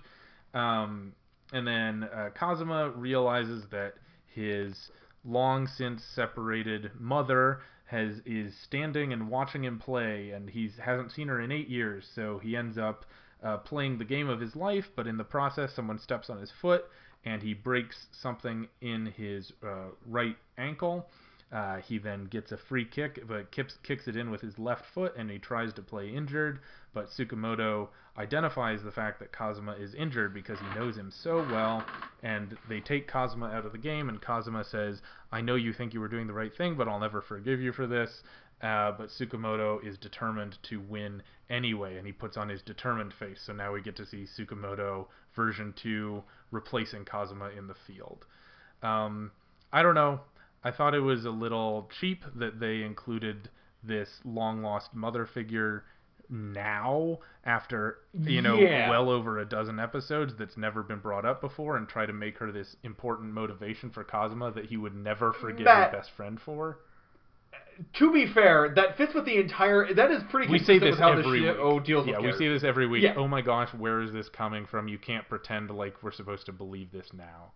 [SPEAKER 1] Um, and then uh, Kazuma realizes that his long since separated mother has is standing and watching him play, and he hasn't seen her in eight years. So he ends up uh, playing the game of his life, but in the process, someone steps on his foot, and he breaks something in his uh, right ankle. Uh, he then gets a free kick, but kicks, kicks it in with his left foot, and he tries to play injured. But Tsukamoto identifies the fact that Kazuma is injured because he knows him so well, and they take Kazuma out of the game. And Kazuma says, "I know you think you were doing the right thing, but I'll never forgive you for this." Uh, but Tsukamoto is determined to win anyway, and he puts on his determined face. So now we get to see Tsukamoto version two replacing Kazuma in the field. Um, I don't know. I thought it was a little cheap that they included this long lost mother figure now after you know
[SPEAKER 2] Yeah.
[SPEAKER 1] well over a dozen episodes that's never been brought up before and try to make her this important motivation for Kazuma that he would never forgive
[SPEAKER 2] Matt,
[SPEAKER 1] his best friend for.
[SPEAKER 2] To be fair, that fits with the entire. That is pretty
[SPEAKER 1] We say this
[SPEAKER 2] with how
[SPEAKER 1] every
[SPEAKER 2] the show
[SPEAKER 1] week.
[SPEAKER 2] deals
[SPEAKER 1] yeah,
[SPEAKER 2] with
[SPEAKER 1] we say this every week.
[SPEAKER 2] Yeah.
[SPEAKER 1] Oh my gosh, where is this coming from? You can't pretend like we're supposed to believe this now.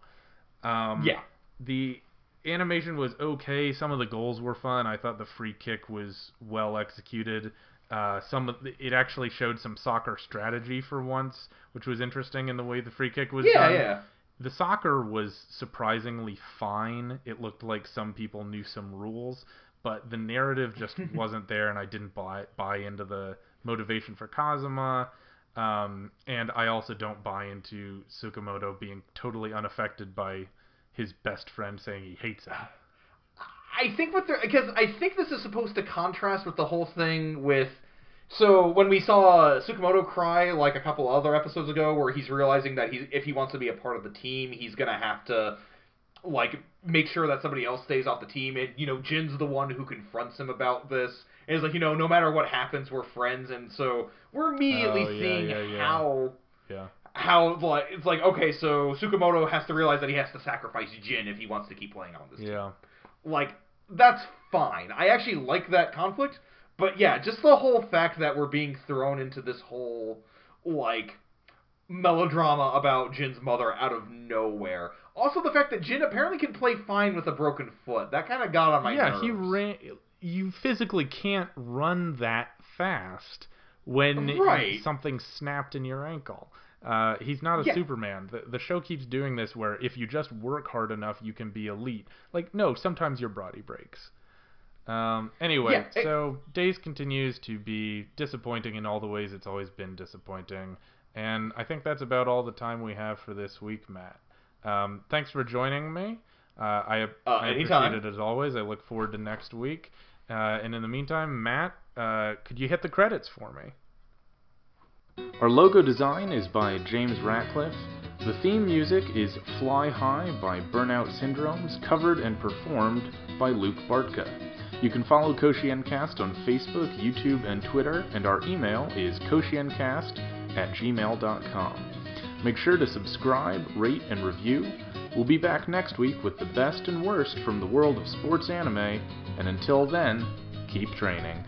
[SPEAKER 1] Um,
[SPEAKER 2] Yeah.
[SPEAKER 1] the animation was okay. Some of the goals were fun. I thought the free kick was well executed. Uh, some of the, it actually showed some soccer strategy for once, which was interesting in the way the free kick was
[SPEAKER 2] Yeah,
[SPEAKER 1] done.
[SPEAKER 2] yeah.
[SPEAKER 1] The soccer was surprisingly fine. It looked like some people knew some rules, but the narrative just wasn't there, and I didn't buy buy into the motivation for Kazuma. Um, and I also don't buy into Tsukamoto being totally unaffected by his best friend saying he hates him.
[SPEAKER 2] I think what they're because I think this is supposed to contrast with the whole thing with. So when we saw Tsukamoto cry like a couple other episodes ago, where he's realizing that he if he wants to be a part of the team, he's gonna have to like make sure that somebody else stays off the team, and you know Jin's the one who confronts him about this. And he's like, you know, no matter what happens, we're friends, and so we're immediately
[SPEAKER 1] Oh, yeah,
[SPEAKER 2] seeing
[SPEAKER 1] yeah, yeah.
[SPEAKER 2] how
[SPEAKER 1] Yeah.
[SPEAKER 2] how like it's like okay, so Tsukamoto has to realize that he has to sacrifice Jin if he wants to keep playing on this team
[SPEAKER 1] Yeah.
[SPEAKER 2] like that's fine. I actually like that conflict, but yeah, just the whole fact that we're being thrown into this whole like melodrama about Jin's mother out of nowhere. Also, the fact that Jin apparently can play fine with a broken foot. That kind of got on my
[SPEAKER 1] yeah,
[SPEAKER 2] nerves.
[SPEAKER 1] he ran. You physically can't run that fast when
[SPEAKER 2] Right.
[SPEAKER 1] something snapped in your ankle. Uh, he's not a
[SPEAKER 2] Yeah.
[SPEAKER 1] Superman. The, the show keeps doing this where if you just work hard enough, you can be elite. Like, no, sometimes your body breaks. Um, anyway,
[SPEAKER 2] Yeah, it-
[SPEAKER 1] so Days continues to be disappointing in all the ways it's always been disappointing. And I think that's about all the time we have for this week, Matt. Um, thanks for joining me. Uh, I,
[SPEAKER 2] Uh,
[SPEAKER 1] I
[SPEAKER 2] anytime.
[SPEAKER 1] appreciate it as always. I look forward to next week. Uh, and in the meantime, Matt, uh, could you hit the credits for me? Our logo design is by James Ratcliffe. The theme music is Fly High by Burnout Syndromes, covered and performed by Luke Bartka. You can follow Koshien Cast on Facebook, YouTube, and Twitter, and our email is koshiencast at gmail.com. Make sure to subscribe, rate, and review. We'll be back next week with the best and worst from the world of sports anime, and until then, keep training.